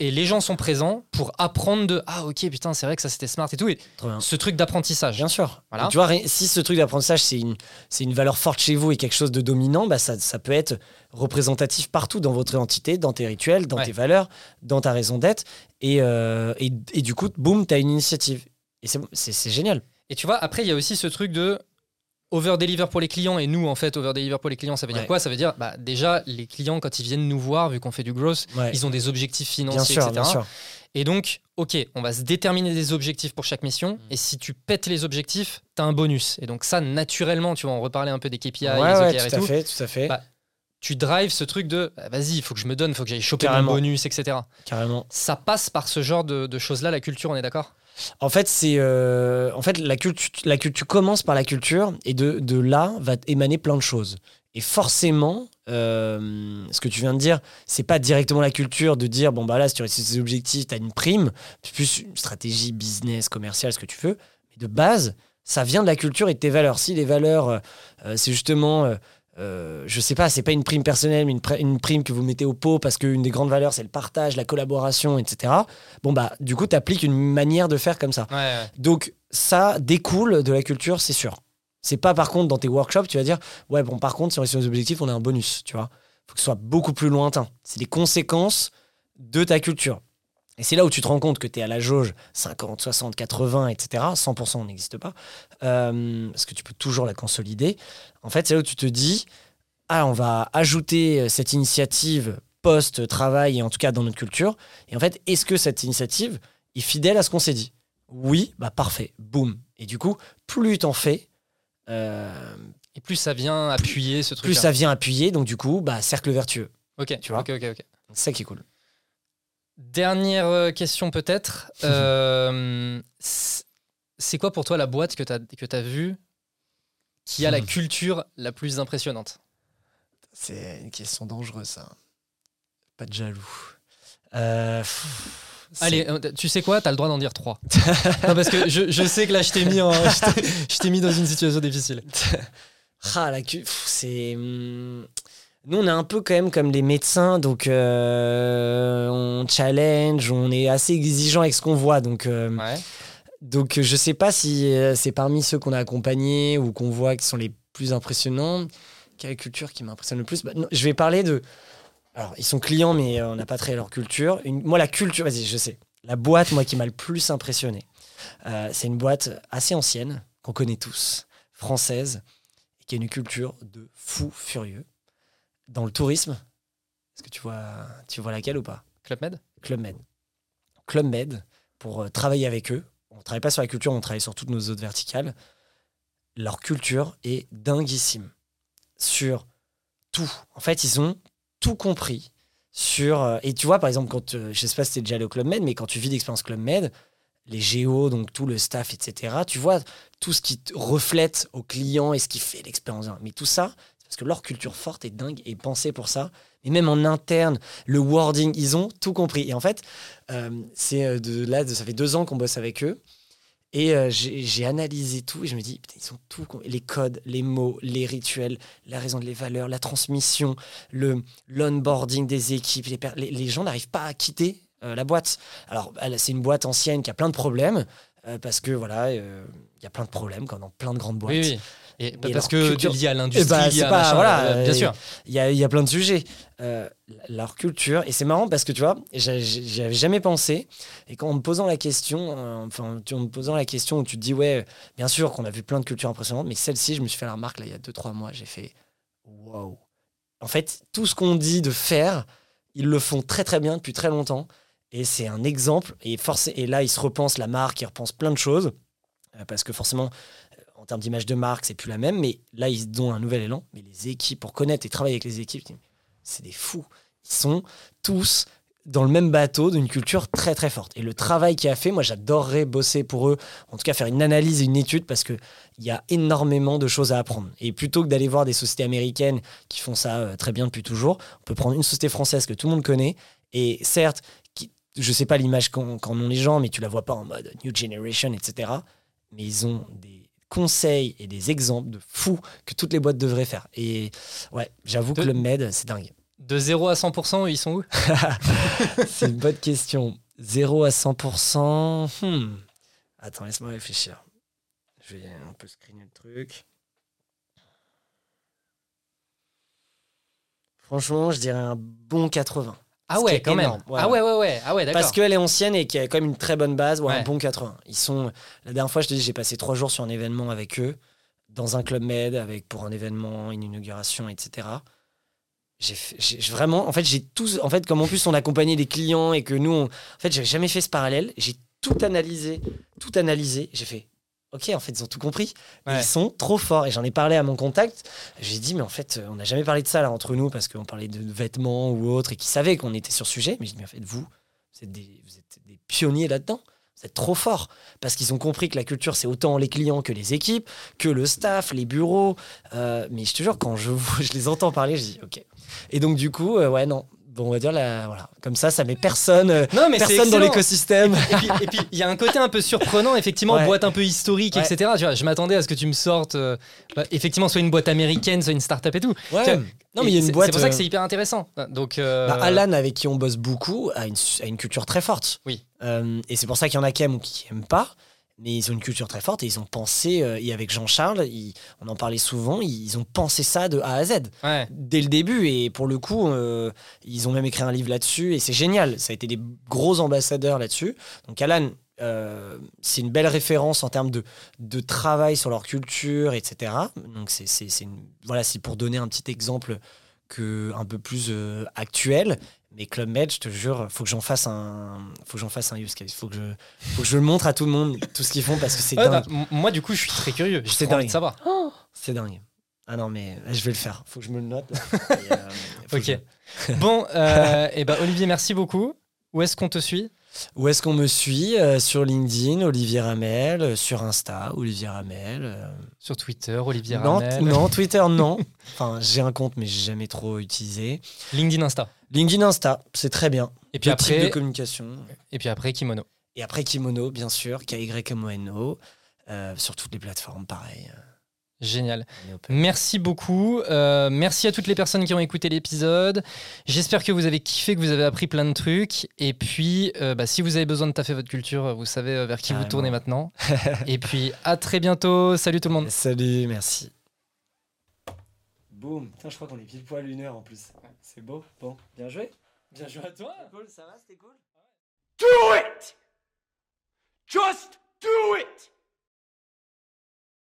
Et les gens sont présents pour apprendre de Ah, ok, putain, c'est vrai que ça c'était smart et tout. Et ce truc d'apprentissage. Bien sûr. Voilà. Tu vois, si ce truc d'apprentissage, c'est une, c'est une valeur forte chez vous et quelque chose de dominant, bah ça, ça peut être représentatif partout dans votre identité, dans tes rituels, dans Ouais. tes valeurs, dans ta raison d'être. Et, euh, et, et du coup, boum, tu as une initiative. Et c'est génial. Et tu vois, après, il y a aussi ce truc de over-deliver pour les clients. Et nous, en fait, over-deliver pour les clients, ça veut dire Ouais. quoi? Ça veut dire, bah, déjà, les clients, quand ils viennent nous voir, vu qu'on fait du growth, Ouais. ils ont des objectifs Bien financiers, sûr, etc. bien sûr. Et donc, ok, on va se déterminer des objectifs pour chaque mission. Mm. Et si tu pètes les objectifs, tu as un bonus. Et donc, ça, naturellement, tu vois, on reparlait un peu des KPI, ouais, OKR et tout à tout. fait, tout à fait. Bah, Tu drives ce truc de, bah, vas-y, il faut que je me donne, il faut que j'aille choper Carrément. mon bonus, etc. Carrément. Ça passe par ce genre de, de choses-là, la culture, on est d'accord? En fait, c'est euh, en fait la culture, la culture commence par la culture et de, là va émaner plein de choses. Et forcément, euh, ce que tu viens de dire, c'est pas directement la culture de dire bon bah là si tu réussis tes objectifs, tu as une prime, plus une stratégie business, commerciale, ce que tu veux. Mais de base, ça vient de la culture et de tes valeurs. Si les valeurs, euh, euh, c'est justement euh, je sais pas, c'est pas une prime personnelle, mais une, pr- une prime que vous mettez au pot parce qu'une des grandes valeurs, c'est le partage, la collaboration, etc. Bon, bah, du coup, tu appliques une manière de faire comme ça. Ouais, Donc, ça découle de la culture, c'est sûr. C'est pas par contre dans tes workshops, tu vas dire, ouais, bon, par contre, si on réussit nos objectifs, on a un bonus, tu vois. faut que ce soit beaucoup plus lointain. C'est les conséquences de ta culture. Et c'est là où tu te rends compte que tu es à la jauge 50, 60, 80, etc. 100% n'existe pas. Euh, parce que tu peux toujours la consolider. En fait, c'est là où tu te dis, ah, on va ajouter euh, cette initiative post-travail, et en tout cas dans notre culture. Et en fait, est-ce que cette initiative est fidèle à ce qu'on s'est dit? Oui, bah parfait, boum. Et du coup, plus t'en fais, euh, Et plus ça vient appuyer ce truc plus ça vient appuyer. Donc du coup, bah cercle vertueux. Ok, Tu vois? ok, ok, ok. C'est ça qui est cool. Dernière euh, question peut-être. Euh, c'est quoi pour toi la boîte que tu as, que as vue qui a la Hmm. culture la plus impressionnante? C'est une question dangereuse, ça. Pas de jaloux. Euh, pff, Allez, tu sais quoi? T'as le droit d'en dire trois. non, parce que je, je sais que là, je t'ai mis, en- je t'ai- je t'ai mis dans une situation difficile. Ah, la c'est. Nous, on est un peu quand même comme les médecins, donc euh, on challenge, on est assez exigeant avec ce qu'on voit. Donc, euh, Ouais. donc je sais pas si euh, c'est parmi ceux qu'on a accompagnés ou qu'on voit qui sont les plus impressionnants. Quelle culture qui m'impressionne le plus? Bah, non, Je vais parler de. Alors, ils sont clients, mais euh, on n'a pas très leur culture. Une- Moi, la culture, vas-y, je sais. La boîte, moi, qui m'a le plus impressionné, euh, c'est une boîte assez ancienne, qu'on connaît tous, française, et qui a une culture de fou furieux. Dans le tourisme, est-ce que tu vois, tu vois laquelle ou pas? Club Med? Club Med. Club Med, pour euh, travailler avec eux, on ne travaille pas sur la culture, on travaille sur toutes nos autres verticales. Leur culture est dinguissime sur tout. En fait, ils ont tout compris sur. euh, et tu vois, par exemple, quand. euh, je sais pas si tu es déjà allé au Club Med, mais quand tu vis l'expérience Club Med, les géos, donc tout le staff, etc., tu vois tout ce qui te reflète au client et ce qui fait l'expérience. Mais tout ça, parce que leur culture forte est dingue et pensée pour ça. Et même en interne, le wording, ils ont tout compris. Et en fait, euh, c'est euh, de là, ça fait deux ans qu'on bosse avec eux. Et euh, j'ai analysé tout et je me dis, putain, ils ont tout compris. Les codes, les mots, les rituels, la raison de les valeurs, la transmission, le l'onboarding des équipes. Les, les, les gens n'arrivent pas à quitter euh, la boîte. Alors, c'est une boîte ancienne qui a plein de problèmes euh, parce que voilà, il y a plein de problèmes dans plein de grandes boîtes. Oui, oui. Et, Et parce que culture- lié à l'industrie, voilà, bien sûr. Il y a, il y a plein de sujets. Euh, leur culture, et c'est marrant parce que tu vois, j'y avais jamais pensé. Et quand en me posant la question, euh, enfin, tu- en me posant la question où tu te dis, ouais, bien sûr qu'on a vu plein de cultures impressionnantes, mais celle-ci, je me suis fait la remarque là, il y a 2-3 mois, j'ai fait, wow. En fait, tout ce qu'on dit de faire, ils le font très très bien depuis très longtemps. Et c'est un exemple. Et, forcé, et là, ils se repensent la marque, ils repensent plein de choses. Euh, parce que forcément, en termes d'image de marque, c'est plus la même. Mais là, ils donnent un nouvel élan. Mais les équipes, pour connaître et travailler avec les équipes, c'est des fous. Ils sont tous dans le même bateau d'une culture très très forte. Et le travail qu'il a fait, moi j'adorerais bosser pour eux, en tout cas faire une analyse et une étude parce qu'il y a énormément de choses à apprendre. Et plutôt que d'aller voir des sociétés américaines qui font ça euh, très bien depuis toujours, on peut prendre une société française que tout le monde connaît. Et certes, qui, je sais pas l'image qu'en ont les gens, mais tu la vois pas en mode New Generation, etc. Mais ils ont des conseils et des exemples de fous que toutes les boîtes devraient faire. Et ouais, j'avoue que le med, c'est dingue. De 0 à 100%, ils sont où? C'est une bonne question. 0 à 100%. hmm. Attends, laisse-moi réfléchir. Je vais un peu screener le truc. Franchement, je dirais un bon 80. Ah ouais, quand même. Ouais, ah ouais, ouais, ouais. Ah ouais, d'accord. Parce qu'elle est ancienne et qu'il y a quand même une très bonne base, ou un Ouais. bon 80. Ils sont. La dernière fois, je te dis, j'ai passé trois jours sur un événement avec eux, dans un club med, avec pour un événement, une inauguration, etc. J'ai fait- j'ai j'ai vraiment. En fait, j'ai tous. En fait, comme en plus on accompagnait des clients et que nous, on, en fait, j'avais jamais fait ce parallèle. J'ai tout analysé, tout analysé. J'ai fait. Ok, en fait, ils ont tout compris. Ouais. Ils sont trop forts. Et j'en ai parlé à mon contact. J'ai dit, mais en fait, on n'a jamais parlé de ça là entre nous parce qu'on parlait de vêtements ou autre et qui savaient qu'on était sur ce sujet. Mais j'ai dit, mais en fait, vous, vous êtes des, vous êtes des pionniers là-dedans. Vous êtes trop forts parce qu'ils ont compris que la culture, c'est autant les clients que les équipes, que le staff, les bureaux. Euh, mais je te jure, quand je, je les entends parler, je dis, ok. Et donc, du coup, euh, ouais, non. Bon, on va dire, la, voilà. Comme ça, ça met personne, euh, Non, mais c'est personne dans l'écosystème. Et puis, il y a un côté un peu surprenant, effectivement, Ouais. boîte un peu historique, Ouais. etc. Tu vois, je m'attendais à ce que tu me sortes, euh, bah, effectivement, soit une boîte américaine, soit une start-up et tout. Ouais. Tu vois, Non, mais il y a une c'est- boîte. C'est pour ça que euh, c'est hyper intéressant. Donc, euh, Bah, Alan, avec qui on bosse beaucoup, a une, a une culture très forte. Oui. Euh, et c'est pour ça qu'il y en a qui aiment ou qui n'aiment pas. Mais ils ont une culture très forte et ils ont pensé, euh, et avec Jean-Charles, on en parlait souvent, ils ont pensé ça de A à Z ouais. dès le début. Et pour le coup, euh, ils ont même écrit un livre là-dessus et c'est génial. Ça a été des gros ambassadeurs là-dessus. Donc Alan, euh, c'est une belle référence en termes de, de travail sur leur culture, etc. Donc c'est voilà, c'est pour donner un petit exemple que un peu plus actuel. Mais Club Med, je te jure, faut que j'en fasse un, faut que j'en fasse un use case. Faut que je, faut que je le montre à tout le monde tout ce qu'ils font parce que c'est Ouais, dingue. bah, moi, du coup, je suis très curieux. C'est dingue. de savoir. C'est dingue. Ah non mais je vais le faire. Faut que je me le note. Et, euh, Ok. bon, euh, et ben Olivier, merci beaucoup. Où est-ce qu'on te suit? Où est-ce qu'on me suit Euh, Sur LinkedIn, Olivier Ramel. euh, Sur Insta, Olivier Ramel. euh, Sur Twitter, Olivier Ramel. non, Twitter, non. enfin, j'ai un compte, mais j'ai jamais trop utilisé. LinkedIn, Insta. LinkedIn, Insta, c'est très bien. Et puis Deux types de après, communication. et puis après Kimono. Et après Kimono, bien sûr, K-Y-M-O-N-O. euh, sur toutes les plateformes, pareil. Génial. Merci beaucoup. Euh, merci à toutes les personnes qui ont écouté l'épisode. J'espère que vous avez kiffé, que vous avez appris plein de trucs. Et puis, euh, bah, si vous avez besoin de taffer votre culture, vous savez euh, vers qui vous tournez maintenant. Et puis, à très bientôt. Salut tout le monde. Salut, merci. Boum. Putain, je crois qu'on est pile poil une heure en plus. C'est beau. Bon, bien joué. Bien joué à toi. Cool, ça va, c'était cool. Do it! Just do it!